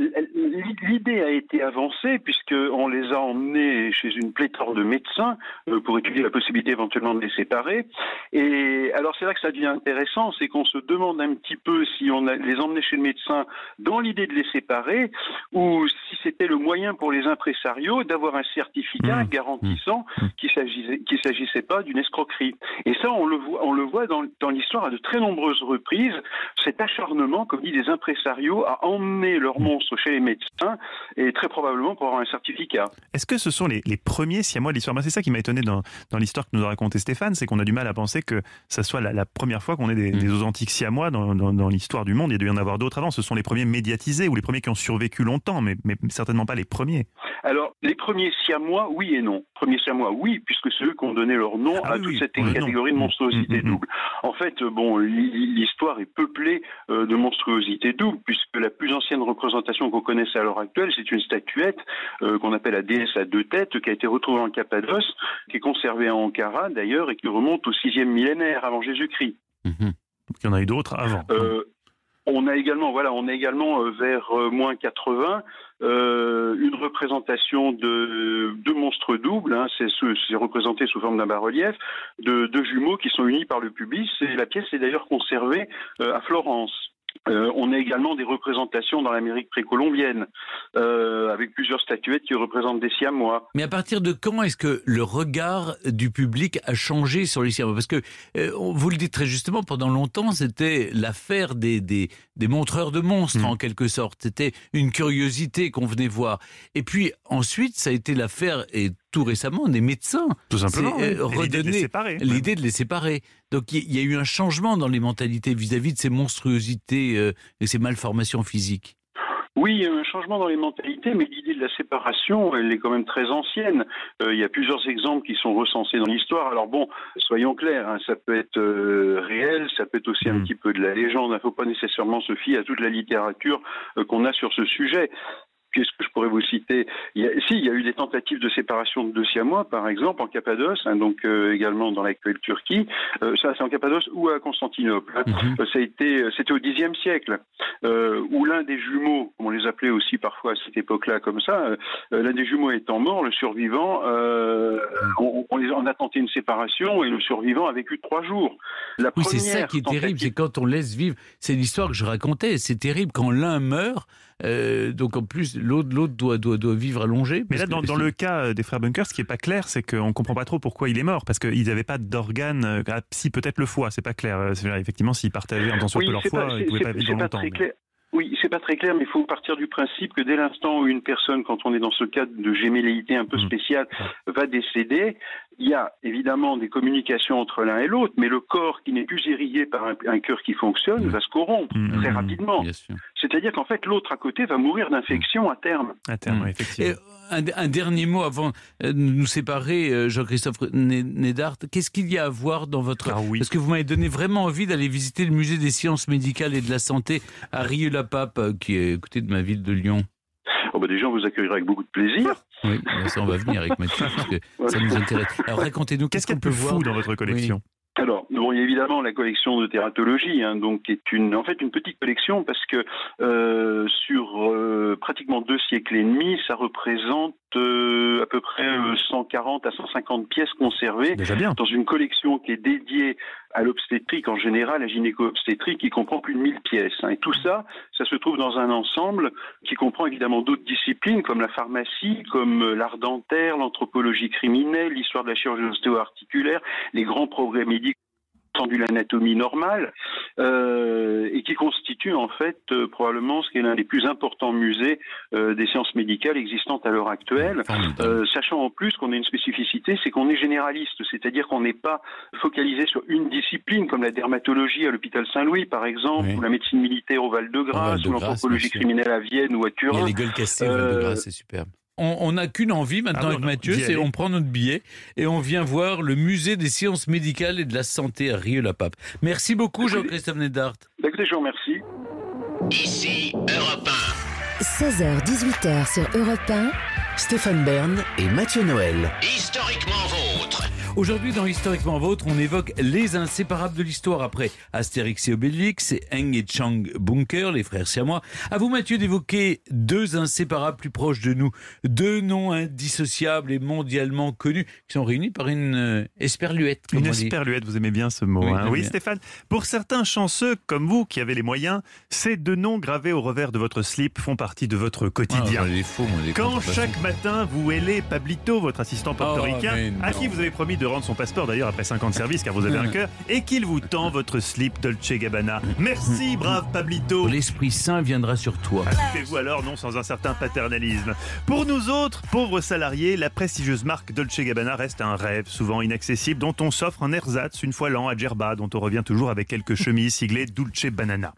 l'idée a été avancée puisqu'on les a emmenés chez une pléthore de médecins euh, pour étudier la possibilité éventuellement de les séparer. Et alors c'est là que ça devient intéressant, c'est qu'on se demande un petit peu si on a, les emmenait chez le médecin dans l'idée de les séparer ou si c'était le moyen pour les impresarios d'avoir un certificat Mmh. garantissant qu'il s'agissait s'agissait pas d'une escroquerie. Et ça, on le voit, on le voit dans, dans l'histoire à de très nombreuses reprises, cet acharnement, comme dit des impresarios, à emmener leurs monstres chez les médecins et très probablement pour avoir un certificat. Est-ce que ce sont les, les premiers siamois de l'histoire? C'est ça qui m'a étonné dans, dans l'histoire que nous a raconté Stéphane, c'est qu'on a du mal à penser que ça soit la, la première fois qu'on ait des, Mm. des authentiques siamois dans, dans- dans l'histoire du monde. Il y a dû y en avoir d'autres avant. Ce sont les premiers médiatisés ou les premiers qui ont survécu longtemps, mais, mais certainement pas les premiers. Alors, les premiers siamois, oui et non. Premiers siamois, oui, puisque c'est eux qui ont donné leur nom Ah à oui, toute cette catégorie non. de monstruosité Mm, mm, mm. double. En fait, bon, l'hi- l'histoire est peuplée euh, de monstruosités doubles, puisque la plus ancienne représentation qu'on connaisse à l'heure actuelle, c'est une statuette euh, qu'on appelle la déesse à deux têtes, qui a été retrouvée en Cappadoce, qui est conservée à Ankara d'ailleurs, et qui remonte au sixième millénaire avant Jésus-Christ. Mhm. Il y en a eu d'autres avant. Euh, on a également, voilà, on a également euh, vers euh, moins 80 euh, une représentation de deux monstres doubles. Hein, c'est ce- c'est représenté sous forme d'un bas-relief de deux jumeaux qui sont unis par le pubis. Et la pièce est d'ailleurs conservée à Florence. Euh, on a également des représentations dans l'Amérique précolombienne, euh, avec plusieurs statuettes qui représentent des siamois. Mais à partir de quand est-ce que le regard du public a changé sur les siamois? Parce que, euh, vous le dites très justement, pendant longtemps, c'était l'affaire des, des montreurs de monstres, Mm. en quelque sorte. C'était une curiosité qu'on venait voir. Et puis ensuite, ça a été l'affaire, et tout récemment, des médecins. Tout simplement. Euh, oui. Et l'idée de les séparer. L'idée de les séparer. Donc il y, y a eu un changement dans les mentalités vis-à-vis de ces monstruosités euh, et ces malformations physiques. Oui, il y a un changement dans les mentalités, mais l'idée de la séparation, elle est quand même très ancienne. Euh, il y a plusieurs exemples qui sont recensés dans l'histoire. Alors bon, soyons clairs, hein, ça peut être euh, réel, ça peut être aussi un Mm. petit peu de la légende. Il ne faut pas nécessairement se fier à toute la littérature euh, qu'on a sur ce sujet. Qu'est-ce que je pourrais vous citer? Il y a, Si, il y a eu des tentatives de séparation de deux siamois, par exemple, en Cappadoce, hein, donc euh, également dans l'actuelle Turquie. Euh, ça, c'est en Cappadoce ou à Constantinople. hein. Mhm. Euh, Ça a été, c'était au Xe siècle, euh, où l'un des jumeaux, on les appelait aussi parfois à cette époque-là comme ça, l'un des jumeaux étant mort, le survivant, on, on les- on a tenté une séparation et le survivant a vécu trois jours. La Oui, c'est ça qui est terrible, c'est quand on laisse vivre. C'est l'histoire que je racontais. C'est terrible quand l'un meurt. Euh, donc en plus, l'autre, l'autre doit, doit, doit vivre allongé. Mais là, que dans, le cas euh, des frères Bunker, ce qui est pas clair, c'est qu'on comprend pas trop pourquoi il est mort, parce qu'ils n'avaient pas d'organes. euh, ah, si peut-être le foie, c'est pas clair. Effectivement, s'ils partageaient un temps soit Oui, peu leur foie, ils c'est- pouvaient pas vivre pas longtemps. très mais- clair. Oui, c'est pas très clair, mais il faut partir du principe que dès l'instant où une personne, quand on est dans ce cadre de gémelléité un peu Mm. spécial, va décéder, il y a évidemment des communications entre l'un et l'autre, mais le corps qui n'est plus irrigué par un, un cœur qui fonctionne va se corrompre Mm. très rapidement. C'est-à-dire qu'en fait, l'autre à côté va mourir d'infection à terme. À terme, Mm. effectivement. Et un, un dernier mot avant euh, de nous séparer, euh, Jean-Christophe Né- Nédard. Qu'est-ce qu'il y a à voir dans votre... Ah oui. Parce que vous m'avez donné vraiment envie d'aller visiter le musée des sciences médicales et de la santé à Rieux-la-Pape, euh, qui est à côté de ma ville de Lyon. Oh, bah, déjà, on vous accueillera avec beaucoup de plaisir. Oui, ben ça, on va venir avec Mathieu, parce que ça nous intéresse. Alors racontez-nous, Qu'est-ce qu'on peut voir dans votre collection Alors, bon, il y a évidemment la collection de tératologie, hein, donc qui est une, en fait, une petite collection parce que euh, sur euh, pratiquement deux siècles et demi, ça représente à peu près euh, 140 à 150 pièces conservées bien. dans une collection qui est dédiée à l'obstétrique en général, à gynéco-obstétrique, qui comprend plus de 1000 pièces. hein. Et tout ça, ça se trouve dans un ensemble qui comprend évidemment d'autres disciplines comme la pharmacie, comme euh, l'art dentaire, l'anthropologie criminelle, l'histoire de la chirurgie ostéo-articulaire, les grands progrès médicaux de l'anatomie normale euh, et qui constitue en fait euh, probablement ce qui est l'un des plus importants musées euh, des sciences médicales existantes à l'heure actuelle. Euh, sachant en plus qu'on a une spécificité, c'est qu'on est généraliste, c'est-à-dire qu'on n'est pas focalisé sur une discipline comme la dermatologie à l'hôpital Saint-Louis par exemple, Oui. ou la médecine militaire au Val-de-Grâce, ou l'anthropologie criminelle à Vienne ou à Il y a Turin. les gueules cassées au Euh, Val-de-Grâce, c'est superbe. On n'a qu'une envie maintenant Ah avec Mathieu, c'est on prend notre billet et on vient voir le musée des sciences médicales et de la santé à Rieux-la-Pape. Merci beaucoup Jean-Christophe Nédard. Bah, écoutez, je vous remercie. Ici Europe 1. 16h-18h sur Europe 1. Stéphane Bern et Mathieu Noël. Historiquement. Aujourd'hui, dans Historiquement Vôtre, on évoque les inséparables de l'histoire après Astérix et Obélix et Eng et Chang Bunker, les frères siamois. À vous, Mathieu, d'évoquer deux inséparables plus proches de nous, deux noms indissociables et mondialement connus qui sont réunis par une euh, esperluette. comme Une on dit. esperluette, vous aimez bien ce mot. Oui, hein. Oui. Stéphane. Pour certains chanceux comme vous qui avez les moyens, ces deux noms gravés au revers de votre slip font partie de votre Ah, quotidien. faux, des Quand chaque matin vous hélez Pablito, votre assistant portoricain, Oh, mais à qui vous avez promis de rendre son passeport d'ailleurs après 50 services car vous avez un cœur, et qu'il vous tend votre slip Dolce Gabbana. Merci, brave Pablito. L'Esprit Saint viendra sur toi. Occupez-vous alors, non sans un certain paternalisme. Pour nous autres, pauvres salariés, la prestigieuse marque Dolce Gabbana reste un rêve, souvent inaccessible, dont on s'offre un ersatz une fois l'an à Djerba, dont on revient toujours avec quelques chemises siglées Dulce Banana.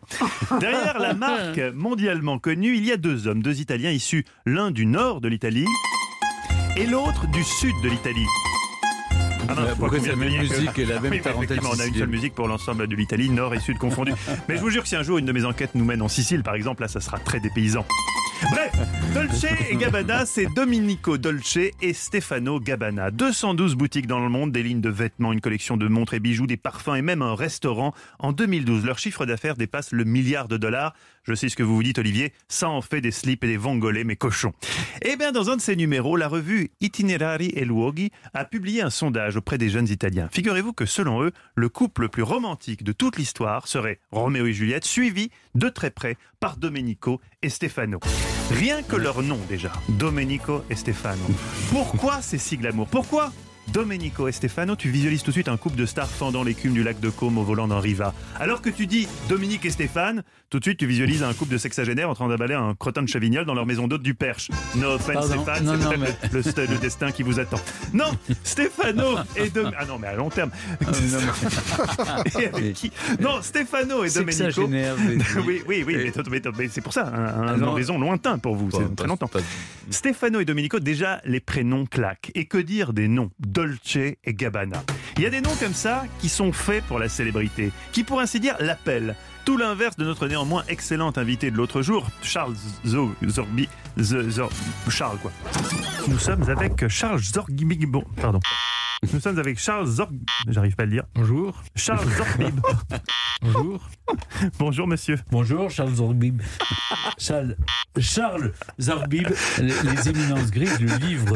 Derrière la marque mondialement connue, il y a deux hommes, deux Italiens issus, l'un du nord de l'Italie et l'autre du sud de l'Italie. Ah non, Pourquoi c'est la même musique et la même Oui, tarentelle On a une seule musique pour l'ensemble de l'Italie, nord et sud confondus. Mais je vous jure que si un jour une de mes enquêtes nous mène en Sicile, par exemple, là, ça sera très dépaysant. Bref, Dolce et Gabbana, c'est Domenico Dolce et Stefano Gabbana. 212 boutiques dans le monde, des lignes de vêtements, une collection de montres et bijoux, des parfums et même un restaurant. En 2012, leur chiffre d'affaires dépasse le milliard de dollars. Je sais ce que vous vous dites, Olivier, ça en fait des slips et des vongolais, mais cochons. Eh bien, dans un de ses numéros, la revue Itinerari e Luoghi a publié un sondage auprès des jeunes Italiens. Figurez-vous que selon eux, le couple le plus romantique de toute l'histoire serait Roméo et Juliette, suivi de très près par Domenico et Stefano. Rien que leur nom déjà, Domenico et Stefano. Pourquoi ces si glamour Pourquoi Domenico et Stefano, tu visualises tout de suite un couple de stars fendant l'écume du lac de Côme au volant d'un Riva. Alors que tu dis Dominique et Stéphane, tout de suite tu visualises un couple de sexagénaires en train d'aballer un crottin de chavignol dans leur maison d'hôte du Perche. No offense. Stéphane, Non, c'est non, le, le- le destin qui vous attend. Non, Stéphano et Domenico... Ah non, mais à long terme. Et avec qui? Non, Stéphano et Domenico... Oui, oui, oui, mais, mais- mais c'est pour ça, un, un Ah non. horizon lointain pour vous, c'est très longtemps. pas- Stefano et Domenico, déjà, les prénoms claquent. Et que dire des noms? Dolce et Gabbana. Il y a des noms comme ça qui sont faits pour la célébrité, qui pour ainsi dire l'appellent. Tout l'inverse de notre néanmoins excellent invité de l'autre jour, Charles Zo- Zorbi. Charles, quoi. Nous sommes avec Charles Zorgbib. Bon, pardon. Nous sommes avec Charles Zorg. J'arrive pas à le dire. Bonjour. Charles Zorbib. Bonjour. Bonjour, monsieur. Bonjour, Charles Zorbib. Charles, Charles Zorbib, les, les éminences grises, le livre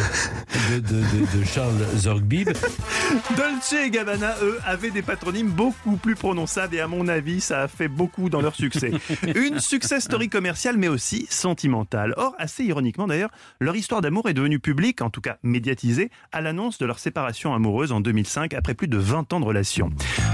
de, de- de- de Charles Zorbib. Dolce et Gabbana, eux, avaient des patronymes beaucoup plus prononçables et à mon avis, ça a fait beaucoup dans leur succès. Une success story commerciale, mais aussi sentimentale. Or, assez ironiquement d'ailleurs, leur histoire d'amour est devenue publique, en tout cas médiatisée, à l'annonce de leur séparation amoureuse en 2005, après plus de 20 ans de relation.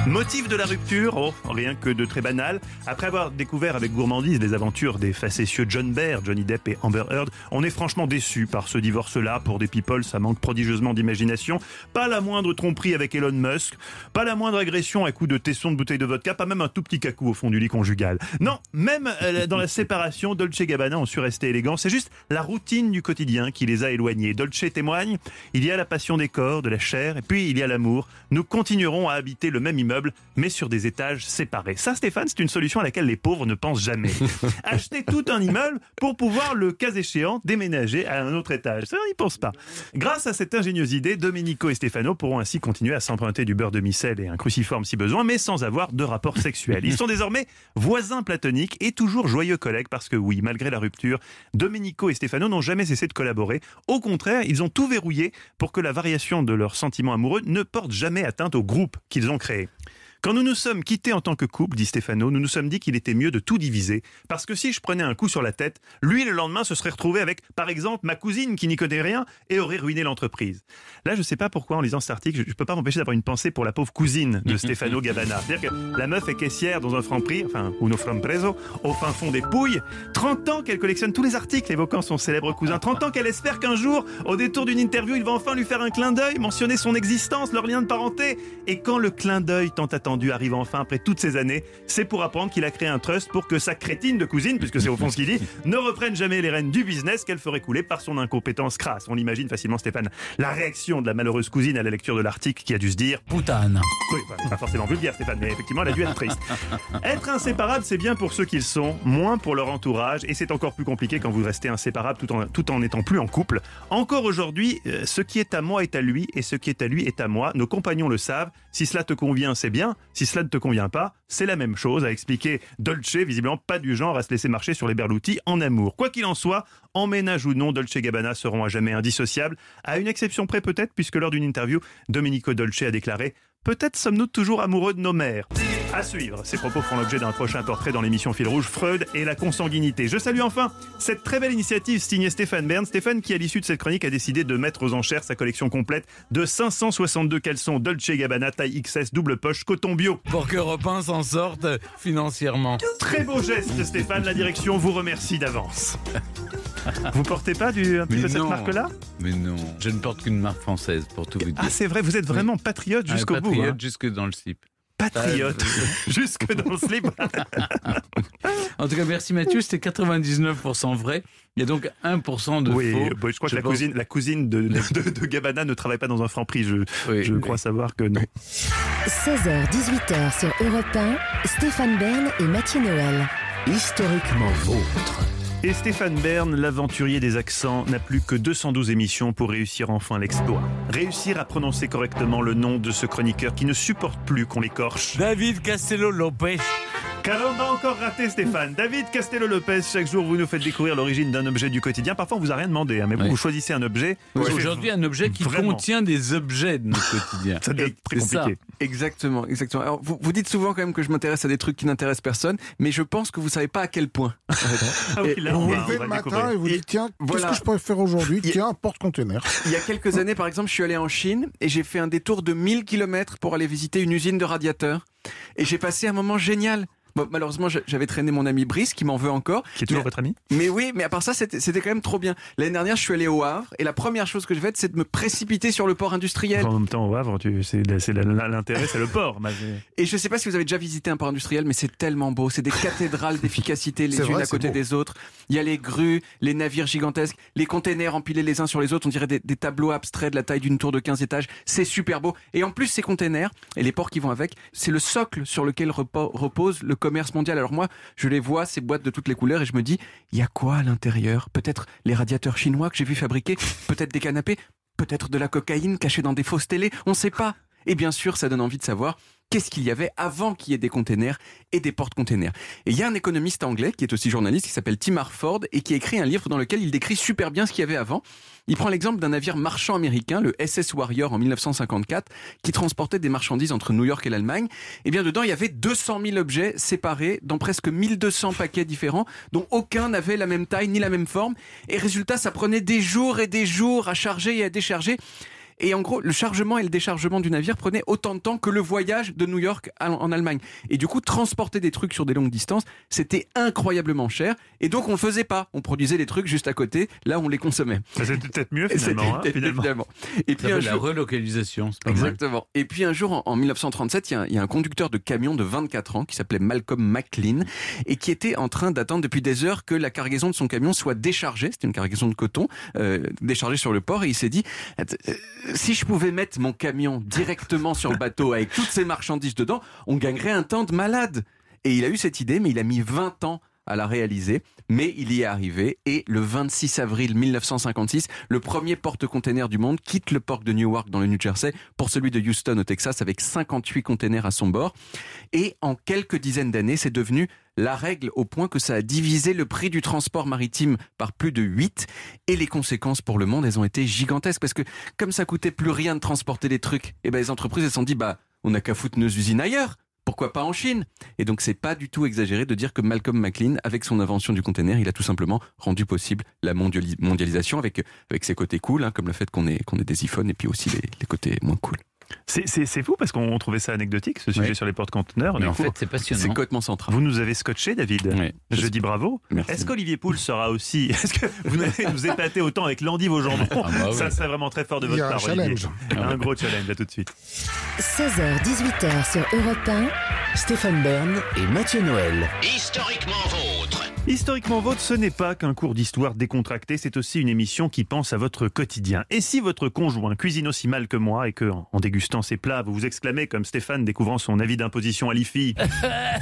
Motif de la rupture, oh, rien que de très banal. Après avoir découvert avec gourmandise les aventures des facétieux John Baer, Johnny Depp et Amber Heard, on est franchement déçu par ce divorce-là. Pour des people, ça manque prodigieusement d'imagination. Pas la moindre tromperie avec Elon Musk, pas la moindre agression à coups de tesson de bouteille de vodka, pas même un tout petit cacou au fond du lit conjugal. Non, même euh, dans la séparation, Dolce Gabbana ont su rester élégants. C'est juste la routine du quotidien qui les a éloignés. Dolce témoigne, il y a la passion des corps, de la chair, et puis il y a l'amour. Nous continuerons à habiter le même immeuble, mais sur des étages séparés. Ça, Stéphane, c'est une solution à laquelle les pauvres ne pensent jamais. Acheter tout un immeuble pour pouvoir, le cas échéant, déménager à un autre étage. Ça, on n'y pense pas. Grâce à cette ingénieuse idée, Domenico et Stefano pourront ainsi continuer à s'emprunter du beurre de micelle et un cruciforme si besoin, mais sans avoir de rapport sexuel. Ils sont désormais voisins platoniques et toujours joyeux collègues parce que oui, malgré la rupture, Domenico et Stefano n'ont jamais cessé de collaborer. Au contraire, ils ont tout verrouillé pour que la variation de leurs sentiments amoureux ne porte jamais atteinte au groupe qu'ils ont créé. Quand nous nous sommes quittés en tant que couple, dit Stefano, nous nous sommes dit qu'il était mieux de tout diviser, parce que si je prenais un coup sur la tête, lui le lendemain se serait retrouvé avec, par exemple, ma cousine qui n'y connaît rien et aurait ruiné l'entreprise. Là, je sais pas pourquoi en lisant cet article, je, je peux pas m'empêcher d'avoir une pensée pour la pauvre cousine de Stefano Gabbana. C'est-à-dire que la meuf est caissière dans un franc prix, enfin, uno preso, au fin fond des Pouilles. 30 ans qu'elle collectionne tous les articles évoquant son célèbre cousin. 30 ans qu'elle espère qu'un jour, au détour d'une interview, il va enfin lui faire un clin d'œil, mentionner son existence, leur lien de parenté. Et quand le clin d'œil tant attendu arrive enfin après toutes ces années, c'est pour apprendre qu'il a créé un trust pour que sa crétine de cousine, puisque c'est au fond ce qu'il dit, ne reprenne jamais les rênes du business qu'elle ferait couler par son incompétence crasse. On l'imagine facilement, Stéphane, la réaction de la malheureuse cousine à la lecture de l'article qui a dû se dire Poutane. oui, bah, pas forcément vulgaire, Stéphane, mais effectivement, elle a dû être triste. Être inséparable, c'est bien pour ceux qu'ils sont, moins pour leur entourage, et c'est encore plus compliqué quand vous restez inséparable tout en, tout en n'étant plus en couple. Encore aujourd'hui, euh, ce qui est à moi est à lui, et ce qui est à lui est à moi. Nos compagnons le savent. Si cela te convient, c'est bien. Si cela ne te convient pas, c'est la même chose, a expliqué Dolce, visiblement pas du genre à se laisser marcher sur les berloutis en amour. Quoi qu'il en soit, en ménage ou non, Dolce et Gabbana seront à jamais indissociables, à une exception près peut-être, puisque lors d'une interview, Domenico Dolce a déclaré Peut-être sommes-nous toujours amoureux de nos mères. À suivre, ces propos feront l'objet d'un prochain portrait dans l'émission Fil Rouge, Freud et la consanguinité. Je salue enfin cette très belle initiative signée Stéphane Bern. Stéphane qui, à l'issue de cette chronique, a décidé de mettre aux enchères sa collection complète de 562 caleçons Dolce Gabbana taille XS double poche coton bio. Pour que 1 s'en sorte financièrement. Très beau geste, Stéphane. La direction vous remercie d'avance. Vous portez pas du, un petit peu cette marque-là? Mais non, je ne porte qu'une marque française pour tout vous dire. Ah, c'est vrai, vous êtes vraiment patriote Un jusqu'au bout. patriote hein. jusque dans le slip. Patriote, jusque dans le slip. En tout cas, merci Mathieu, c'était 99% vrai. Il y a donc 1% de Oui, faux. bah, je crois que la pense- cousine, la cousine de, de, de Gabbana ne travaille pas dans un franc prix. Je, Oui, je oui. crois savoir que non. 16h, 18h sur Europe 1, Stéphane Bern et Mathieu Noël. Historiquement vôtre. Et Stéphane Bern, l'aventurier des accents, n'a plus que 212 émissions pour réussir enfin l'exploit. Réussir à prononcer correctement le nom de ce chroniqueur qui ne supporte plus qu'on l'écorche. David Castello-Lopez. Car on a encore raté Stéphane. David Castello-Lopez, chaque jour vous nous faites découvrir l'origine d'un objet du quotidien. Parfois on vous a rien demandé, hein, mais vous, Oui. vous choisissez un objet. Aujourd'hui, un objet qui Vraiment. contient des objets de notre quotidien. Ça devient très ça. compliqué. Exactement, exactement. Alors, vous, vous dites souvent quand même que je m'intéresse à des trucs qui n'intéressent personne, mais je pense que vous savez pas à quel point. Ah oui, Et- là, Vous on vous va, levez le matin découvrir. et vous dites tiens, voilà. qu'est-ce que je pourrais faire aujourd'hui Il y a- Tiens, un porte-container. Il y a quelques années, par exemple, je suis allé en Chine et j'ai fait un détour de 1000 km pour aller visiter une usine de radiateurs. Et j'ai passé un moment génial. Bon, malheureusement, j'a- j'avais traîné mon ami Brice qui m'en veut encore. Qui est toujours Mais- votre ami Mais oui, mais à part ça, c'était quand même trop bien. L'année dernière, je suis allé au Havre et la première chose que j'ai faite, c'est de me précipiter sur le port industriel. En même temps, au Havre, l'intérêt, c'est le port. Et je sais pas si vous avez déjà visité un port industriel, mais c'est tellement beau. C'est des cathédrales d'efficacité les unes vrai, à côté beau. des autres. Il y a les grues, les navires gigantesques, les containers empilés les uns sur les autres. On dirait des, des tableaux abstraits de la taille d'une tour de 15 étages. C'est super beau. Et en plus, ces containers et les ports qui vont avec, c'est le socle sur lequel repo- repose le commerce mondial. Alors moi, je les vois, ces boîtes de toutes les couleurs, et je me dis, il y a quoi à l'intérieur? Peut-être les radiateurs chinois que j'ai vu fabriquer, peut-être des canapés, peut-être de la cocaïne cachée dans des fausses télés. On sait pas. Et bien sûr, ça donne envie de savoir qu'est-ce qu'il y avait avant qu'il y ait des containers et des porte-containers. Et il y a un économiste anglais qui est aussi journaliste qui s'appelle Tim Harford et qui écrit un livre dans lequel il décrit super bien ce qu'il y avait avant. Il prend l'exemple d'un navire marchand américain, le SS Warrior en 1954, qui transportait des marchandises entre New York et l'Allemagne. Et bien dedans, il y avait 200 000 objets séparés dans presque 1200 paquets différents, dont aucun n'avait la même taille ni la même forme. Et résultat, ça prenait des jours et des jours à charger et à décharger. Et en gros, le chargement et le déchargement du navire prenaient autant de temps que le voyage de New York en Allemagne. Et du coup, transporter des trucs sur des longues distances, c'était incroyablement cher. Et donc, on le faisait pas. On produisait des trucs juste à côté, là où on les consommait. Ça, C'était peut-être mieux finalement. hein, peut-être finalement. finalement. Et puis un s'appelle la jour, relocalisation, c'est pas mal. Exactement. Et puis un jour, en, en 1937, il y, a un- il y a un conducteur de camion de 24 ans qui s'appelait Malcolm McLean et qui était en train d'attendre depuis des heures que la cargaison de son camion soit déchargée. C'était une cargaison de coton euh, déchargée sur le port et il s'est dit si je pouvais mettre mon camion directement sur le bateau avec toutes ces marchandises dedans, on gagnerait un temps de malade. Et il a eu cette idée, mais il a mis 20 ans à la réaliser, mais il y est arrivé et le 26 avril 1956, le premier porte-container du monde quitte le port de Newark dans le New Jersey pour celui de Houston au Texas avec 58 containers à son bord. Et en quelques dizaines d'années, c'est devenu la règle au point que ça a divisé le prix du transport maritime par plus de 8 et les conséquences pour le monde, elles ont été gigantesques parce que comme ça coûtait plus rien de transporter des trucs, et ben les entreprises elles se sont dit bah on n'a qu'à foutre nos usines ailleurs. Pourquoi pas en Chine? Et donc c'est pas du tout exagéré de dire que Malcolm McLean, avec son invention du container, il a tout simplement rendu possible la mondiali- mondialisation avec avec ses côtés cool, hein, comme le fait qu'on ait qu'on ait des iPhones et puis aussi les, les côtés moins cool. C'est- fou parce qu'on trouvait ça anecdotique, ce sujet Oui. sur les. Mais Du en coup, fait, c'est passionnant. C'est complètement central. Vous nous avez scotché, David. Je dis bravo. Est-ce qu'Olivier Pouls sera aussi. Est-ce que vous allez nous épater autant avec l'endive au jambon Ah bah oui. Ça serait vraiment très fort de Il y votre a un part, Olivier. challenge. Un gros challenge, à tout de suite. 16h, 18h sur Europe 1, Stéphane Bern et Mathieu Noël. Historiquement vôtre. Historiquement Vôtre, ce n'est pas qu'un cours d'histoire décontracté, c'est aussi une émission qui pense à votre quotidien. Et si votre conjoint cuisine aussi mal que moi et que, en dégustant ses plats, vous vous exclamez comme Stéphane découvrant son avis d'imposition à l'IFI,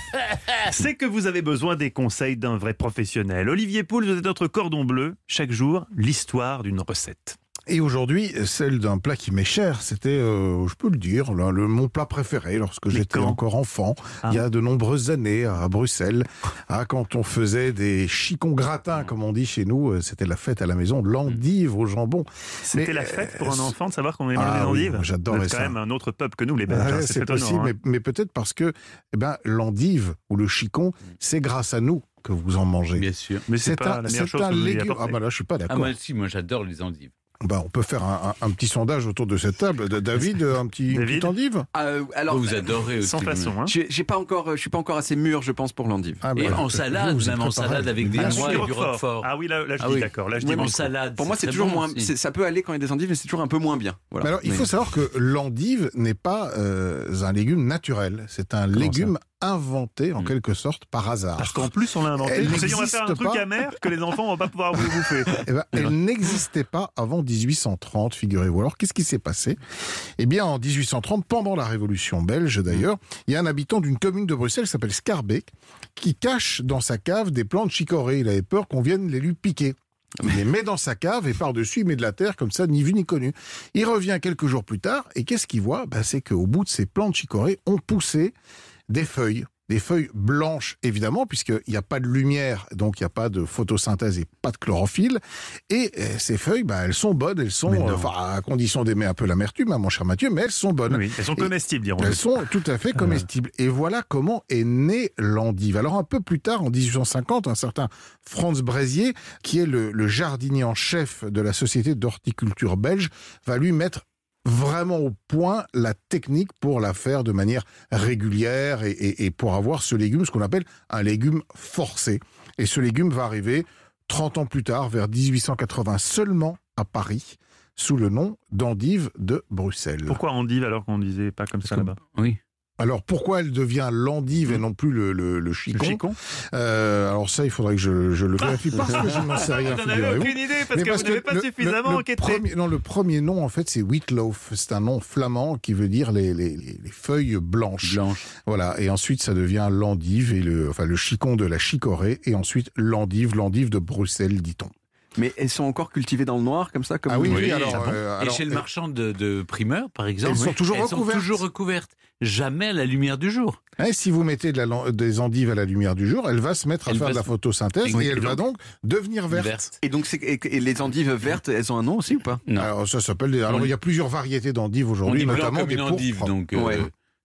c'est que vous avez besoin des conseils d'un vrai professionnel. Olivier Pouls, vous êtes notre cordon bleu. Chaque jour, l'histoire d'une recette. Et aujourd'hui, celle d'un plat qui m'est cher, c'était, euh, je peux le dire, le, le- mon plat préféré lorsque j'étais encore enfant, il y a de nombreuses années à Bruxelles, ah, quand on faisait des chicons gratins, comme on dit chez nous, euh, c'était la fête à la maison, l'endive au jambon. C'était la fête pour un euh, enfant de savoir qu'on aimait Ah les oui, endives. moi, j'adorais ça. quand même un autre peuple que nous, les Belges. Ouais, hein, c'est possible, hein. mais, mais peut-être parce que eh ben, l'endive ou le chicon, c'est grâce à nous que vous en mangez. Bien sûr. Mais c'est pas un, la meilleure c'est chose un que vous ayez légume. Ah bah là, je suis pas Ah, d'accord. moi aussi, moi j'adore les endives. Bah, on peut faire un, un- un petit sondage autour de cette table. David, un petit, une David petite endive? Euh, alors, vous adorez aussi. Sans façon. Hein. j'ai j'ai pas encore, je suis pas encore assez mûr, je pense, pour l'endive. Ah, bah, Et en salade, vous même en salade avec des Ah, noix du et du roquefort. Ah oui, là, là je Ah dis oui. d'accord. Là, je dis en salade. Pour moi, c'est toujours bon moins. Ça peut aller quand il y a des endives, mais c'est toujours un peu moins bien. Voilà. Mais alors, il Mais- faut savoir que l'endive n'est pas euh, un légume naturel. C'est un légume inventé, en Mm. quelque sorte, par hasard. Parce qu'en plus, on l'a inventé. Elle On s'est dit, on va faire un truc pas. amer que les enfants vont pas pouvoir vous bouffer. Eh ben, elle n'existait pas avant 1830, figurez-vous. Alors, qu'est-ce qui s'est passé? Eh bien, en 1830, pendant la Révolution belge d'ailleurs, il y a un habitant d'une commune de Bruxelles qui s'appelle Scarbeck, qui cache dans sa cave des plants de chicorée. Il avait peur qu'on vienne les lui piquer. Il les met dans sa cave et par-dessus, il met de la terre comme ça, ni vu ni connu. Il revient quelques jours plus tard et qu'est-ce qu'il voit? Ben, C'est qu'au bout de ces plants de chicorée ont poussé des feuilles. Des feuilles blanches, évidemment, puisqu'il n'y a pas de lumière, donc il n'y a pas de photosynthèse et pas de chlorophylle. Et euh, ces feuilles, ben, elles sont bonnes, elles sont, enfin, à condition d'aimer un peu l'amertume, hein, mon cher Mathieu, mais elles sont bonnes. Oui, elles sont Et- comestibles, diront elles sont tout à fait comestibles. Et voilà comment est née l'endive. Alors un peu plus tard, en 1850, un certain Franz Brézier, qui est le, le jardinier en chef de la Société d'horticulture belge, va lui mettre vraiment au point la technique pour la faire de manière régulière et, et- et pour avoir ce légume, ce qu'on appelle un légume forcé. Et ce légume va arriver 30 ans plus tard, vers 1880, seulement à Paris, sous le nom d'endive de Bruxelles. Pourquoi endive alors qu'on disait pas comme ça là-bas? Oui. Alors pourquoi elle devient l'endive et non plus le, le, le Le chicon, chicon Euh, Alors ça, il faudrait que je, je le vérifie parce que je n'en sais rien. Vous n'en avez figurez-vous. aucune idée parce Mais que vous n'avez pas suffisamment le- le enquêté. Premier, non, le premier nom, en fait, c'est Wheatloaf. C'est un nom flamand qui veut dire les, les, les- les feuilles blanches. Blanche. Voilà. Et ensuite, ça devient l'endive et le, enfin, le chicon de la chicorée. Et ensuite, l'endive, l'endive de Bruxelles, dit-on. Mais elles sont encore cultivées dans le noir, comme ça comme Ah oui, oui, alors, Ah bon euh, Et chez le marchand de, de primeurs, par exemple, Elles sont toujours elles recouvertes. sont toujours recouvertes. Jamais à la lumière du jour. hein, si vous mettez de la, lan- des endives à la lumière du jour, elle va se mettre à Elle faire de la se- photosynthèse et elle et va donc devenir verte. Verte. Et donc, c'est- et, et les endives vertes, elles ont un nom aussi ou pas? Non. Alors ça s'appelle. Alors il y a plusieurs variétés d'endives On aujourd'hui, dit blanc notamment comme des une endive, pourpres. donc euh, Ouais.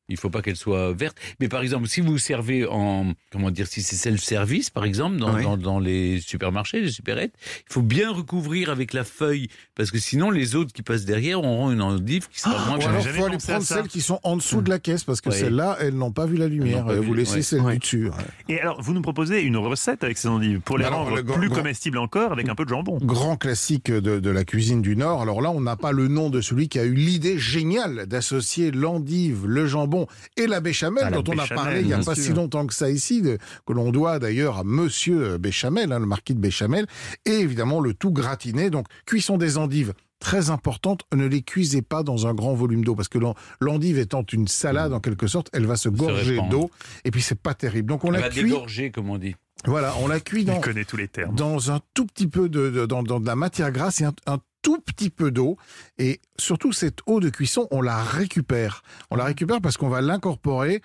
Il faut pas qu'elle soit verte. Mais par exemple, si vous servez en, comment dire, si c'est self-service, par exemple, dans, Ouais. dans, dans les supermarchés, les supérettes, il faut bien recouvrir avec la feuille, parce que sinon les autres qui passent derrière auront une endive qui sera moins Ou j'avais alors, il faut aller prendre celles qui sont en dessous de la caisse, parce que celles-là, elles n'ont pas vu la lumière. Euh, vu- Vous laissez ouais. celles Ouais. du dessus. ouais. Et alors, vous nous proposez une recette avec ces endives pour les Alors, rendre le grand- plus grand- comestibles encore avec un peu de jambon. Grand classique de, de la cuisine du Nord. Alors là, on n'a pas le nom de celui qui a eu l'idée géniale d'associer l'endive, le jambon et la béchamel, Ah, dont on a parlé il n'y a pas sûr. si longtemps que ça ici, de- que l'on doit d'ailleurs à Monsieur Béchamel, hein, le marquis de Béchamel, et évidemment le tout gratiné. Donc, cuisson des endives. Très importante, ne les cuisez pas dans un grand volume d'eau parce que l'en- l'endive étant une salade en quelque sorte, elle va se gorger d'eau et puis c'est pas terrible. Donc on Elle la va cuit, dégorger, comme on dit. Voilà, on la cuit Il dans, connaît tous les termes. dans un tout petit peu de, de- dans, dans de la matière grasse et un, un tout petit peu d'eau. Et surtout, cette eau de cuisson, on la récupère. On la récupère parce qu'on va l'incorporer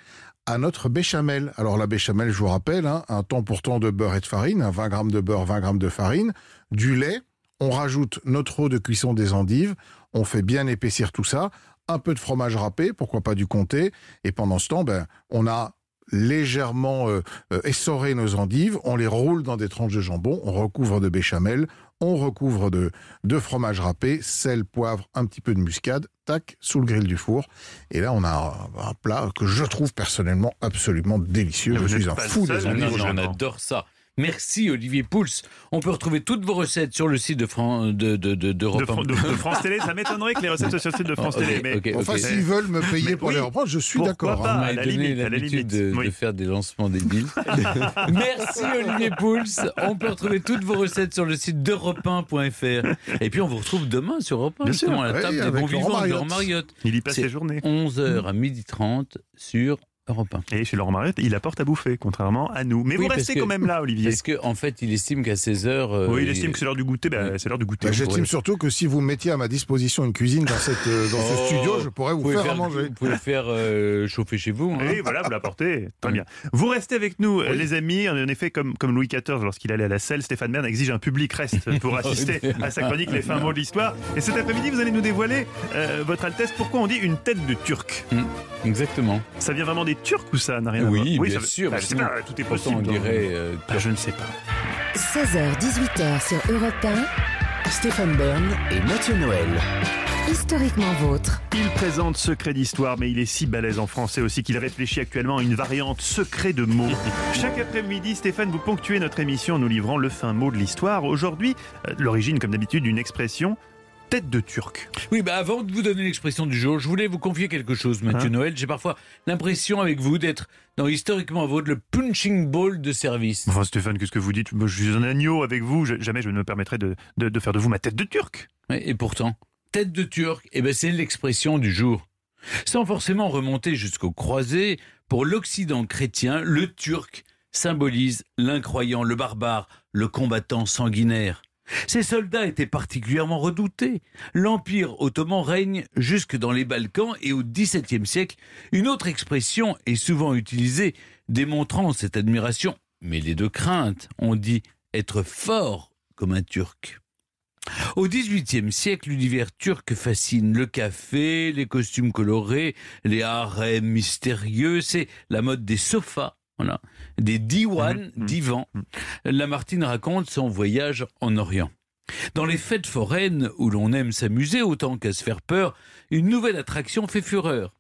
à notre béchamel. Alors la béchamel, je vous rappelle, hein, un temps pour temps de beurre et de farine, hein, 20 grammes de beurre, 20 grammes de farine, du lait. On rajoute notre eau de cuisson des endives. On fait bien épaissir tout ça. Un peu de fromage râpé, pourquoi pas du comté. Et pendant ce temps, ben, on a légèrement euh, euh, essoré nos endives, on les roule dans des tranches de jambon, on recouvre de béchamel, on recouvre de, de fromage râpé, sel, poivre, un petit peu de muscade, tac, sous le grill du four. Et là, on a un, un plat que je trouve personnellement absolument délicieux. Vous Je suis un fou des endives. On adore ça. Merci Olivier Pouls. On peut retrouver toutes vos recettes sur le site de, Fran... de, de, de, d'Europe De, Fran- un. de- de France Télé, ça m'étonnerait que les recettes soient sur le site de France ok, Télé. Mais ok, Enfin, ok. s'ils veulent me payer Mais pour oui, les reprendre, je suis d'accord. pas hein. On à m'a la donné limite, à la l'habitude de, Oui. faire des lancements débiles. Merci Olivier Pouls. On peut retrouver toutes vos recettes sur le site d'europe1.fr. Et puis on vous retrouve demain sur Europe 1, Bien sûr. justement, à la Oui, table des avec bons vivants de Mariotte. Laurent Mariotte. il y passe ses journées. 11h à 12h30 sur Europe 1. Et chez Laurent Mariette, il apporte à bouffer, contrairement à nous. Mais Oui, vous restez que- quand même là, Olivier. Parce qu'en en fait, il estime qu'à 16h. Oui, il estime que c'est l'heure du goûter. Ben, c'est l'heure du goûter. Bah, J'estime surtout que si vous mettiez à ma disposition une cuisine dans, cette, euh, dans ce studio, je pourrais vous faire, à manger. Vous pouvez le faire euh, chauffer chez vous. hein. Et voilà, vous l'apportez. Très bien. Vous restez avec nous, euh, les amis. En effet, comme, comme Louis XIV, lorsqu'il allait à la selle, Stéphane Bern exige un public reste pour assister à sa chronique Les fins mots de l'histoire. Et cet après-midi, vous allez nous dévoiler, euh, Votre Altesse, pourquoi on dit une tête de Turc. Hum, exactement. Ça vient vraiment des Turcs ou ça n'a rien à voir Oui, bien ça- sûr. bah, je sais sinon, pas, tout est possible. On dirait. euh, Bah, je ne sais pas. 16h-18h sur Europe 1, Stéphane Bern et Mathieu Noël. historiquement vôtre. Il présente secret d'histoire, mais il est si balèze en français aussi qu'il réfléchit actuellement à une variante secret de mots. Chaque après-midi, Stéphane, vous ponctuez notre émission en nous livrant le fin mot de l'histoire. Aujourd'hui, euh, l'origine, comme d'habitude, d'une expression tête de turc. Oui, bah avant de vous donner l'expression du jour, je voulais vous confier quelque chose, Mathieu Hein Noël. J'ai parfois l'impression avec vous d'être dans historiquement votre le punching ball de service. Enfin, Stéphane, qu'est-ce que vous dites? Je suis un agneau avec vous. Jamais je ne me permettrai de, de- de faire de vous ma tête de turc. Et pourtant, tête de turc, eh ben c'est l'expression du jour. Sans forcément remonter jusqu'aux croisés, pour l'Occident chrétien, le turc symbolise l'incroyant, le barbare, le combattant sanguinaire. Ces soldats étaient particulièrement redoutés. L'Empire ottoman règne jusque dans les Balkans et au XVIIe siècle, une autre expression est souvent utilisée, démontrant cette admiration, mêlée de crainte. On dit être fort comme un turc. Au XVIIIe siècle, l'univers turc fascine le café, les costumes colorés, les harems mystérieux, c'est la mode des sofas, voilà, des diwans, Mhm, mhm. divans. Lamartine raconte son voyage en Orient. Dans les fêtes foraines où l'on aime s'amuser autant qu'à se faire peur, une nouvelle attraction fait fureur.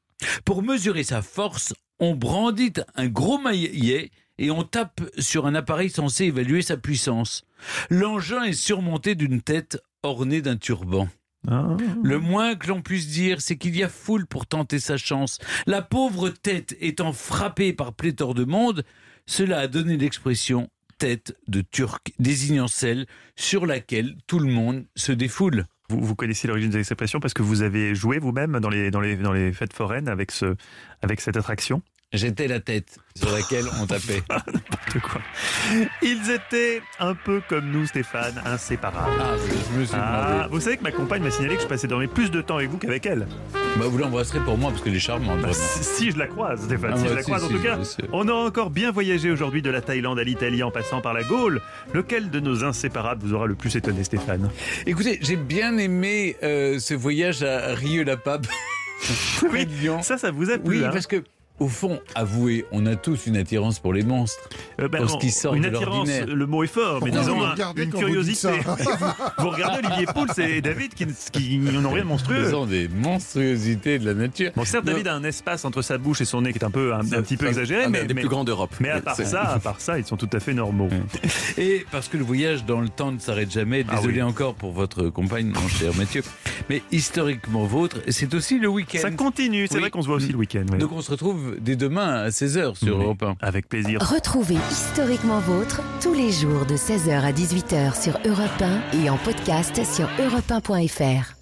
Pour mesurer sa force, on brandit un gros maillet et on tape sur un appareil censé évaluer sa puissance. L'engin est surmonté d'une tête ornée d'un turban. Ah. Le moins que l'on puisse dire, c'est qu'il y a foule pour tenter sa chance. La pauvre tête étant frappée par pléthore de monde, cela a donné l'expression tête de turc, désignant celle sur laquelle tout le monde se défoule. Vous, vous connaissez l'origine de cette expression parce que vous avez joué vous-même dans les, dans, les, dans les fêtes foraines avec, ce, avec cette attraction? J'étais la tête sur laquelle on tapait. De quoi Ils étaient un peu comme nous, Stéphane, inséparables. Ah, je me suis Ah, vous savez que ma compagne m'a signalé que je passais dormir plus de temps avec vous qu'avec elle. Bah, vous l'embrasserez pour moi parce qu'elle est charmante, Bah, si, si je la croise, Stéphane, Ah, si bah, je la si, croise. en tout cas, on a encore bien voyagé aujourd'hui de la Thaïlande à l'Italie en passant par la Gaule. Lequel de nos inséparables vous aura le plus étonné, Stéphane? Écoutez, j'ai bien aimé euh, ce voyage à Rieux-la-Pape. Oui. Ça, ça vous a plu Oui, hein parce que, au fond, avouez, on a tous une attirance pour les monstres. Euh, ben, pour ce qui sort une de attirance, l'ordinaire. le mot est fort, mais Pourquoi disons une curiosité. vous, vous regardez Olivier Pouls et David qui, qui n'ont rien de monstrueux. Ce sont des monstruosités de la nature. Bon, certes, Non. David a un espace entre sa bouche et son nez qui est un peu un, un petit peu Ça- exagéré, un mais, des mais- plus grands d'Europe. mais à part ça, à part ça, ils sont tout à fait normaux. Et parce que le voyage dans le temps ne s'arrête jamais, Ah désolé oui. encore pour votre compagne, mon cher Mathieu, mais historiquement vôtre, c'est aussi le week-end. Ça continue, c'est Oui. vrai qu'on se voit aussi le week-end. oui. Donc on se retrouve dès demain à 16h sur Oui. Europe 1. Avec plaisir. Retrouvez historiquement vôtre tous les jours de 16h à 18h sur Europe 1 et en podcast sur europe1.fr.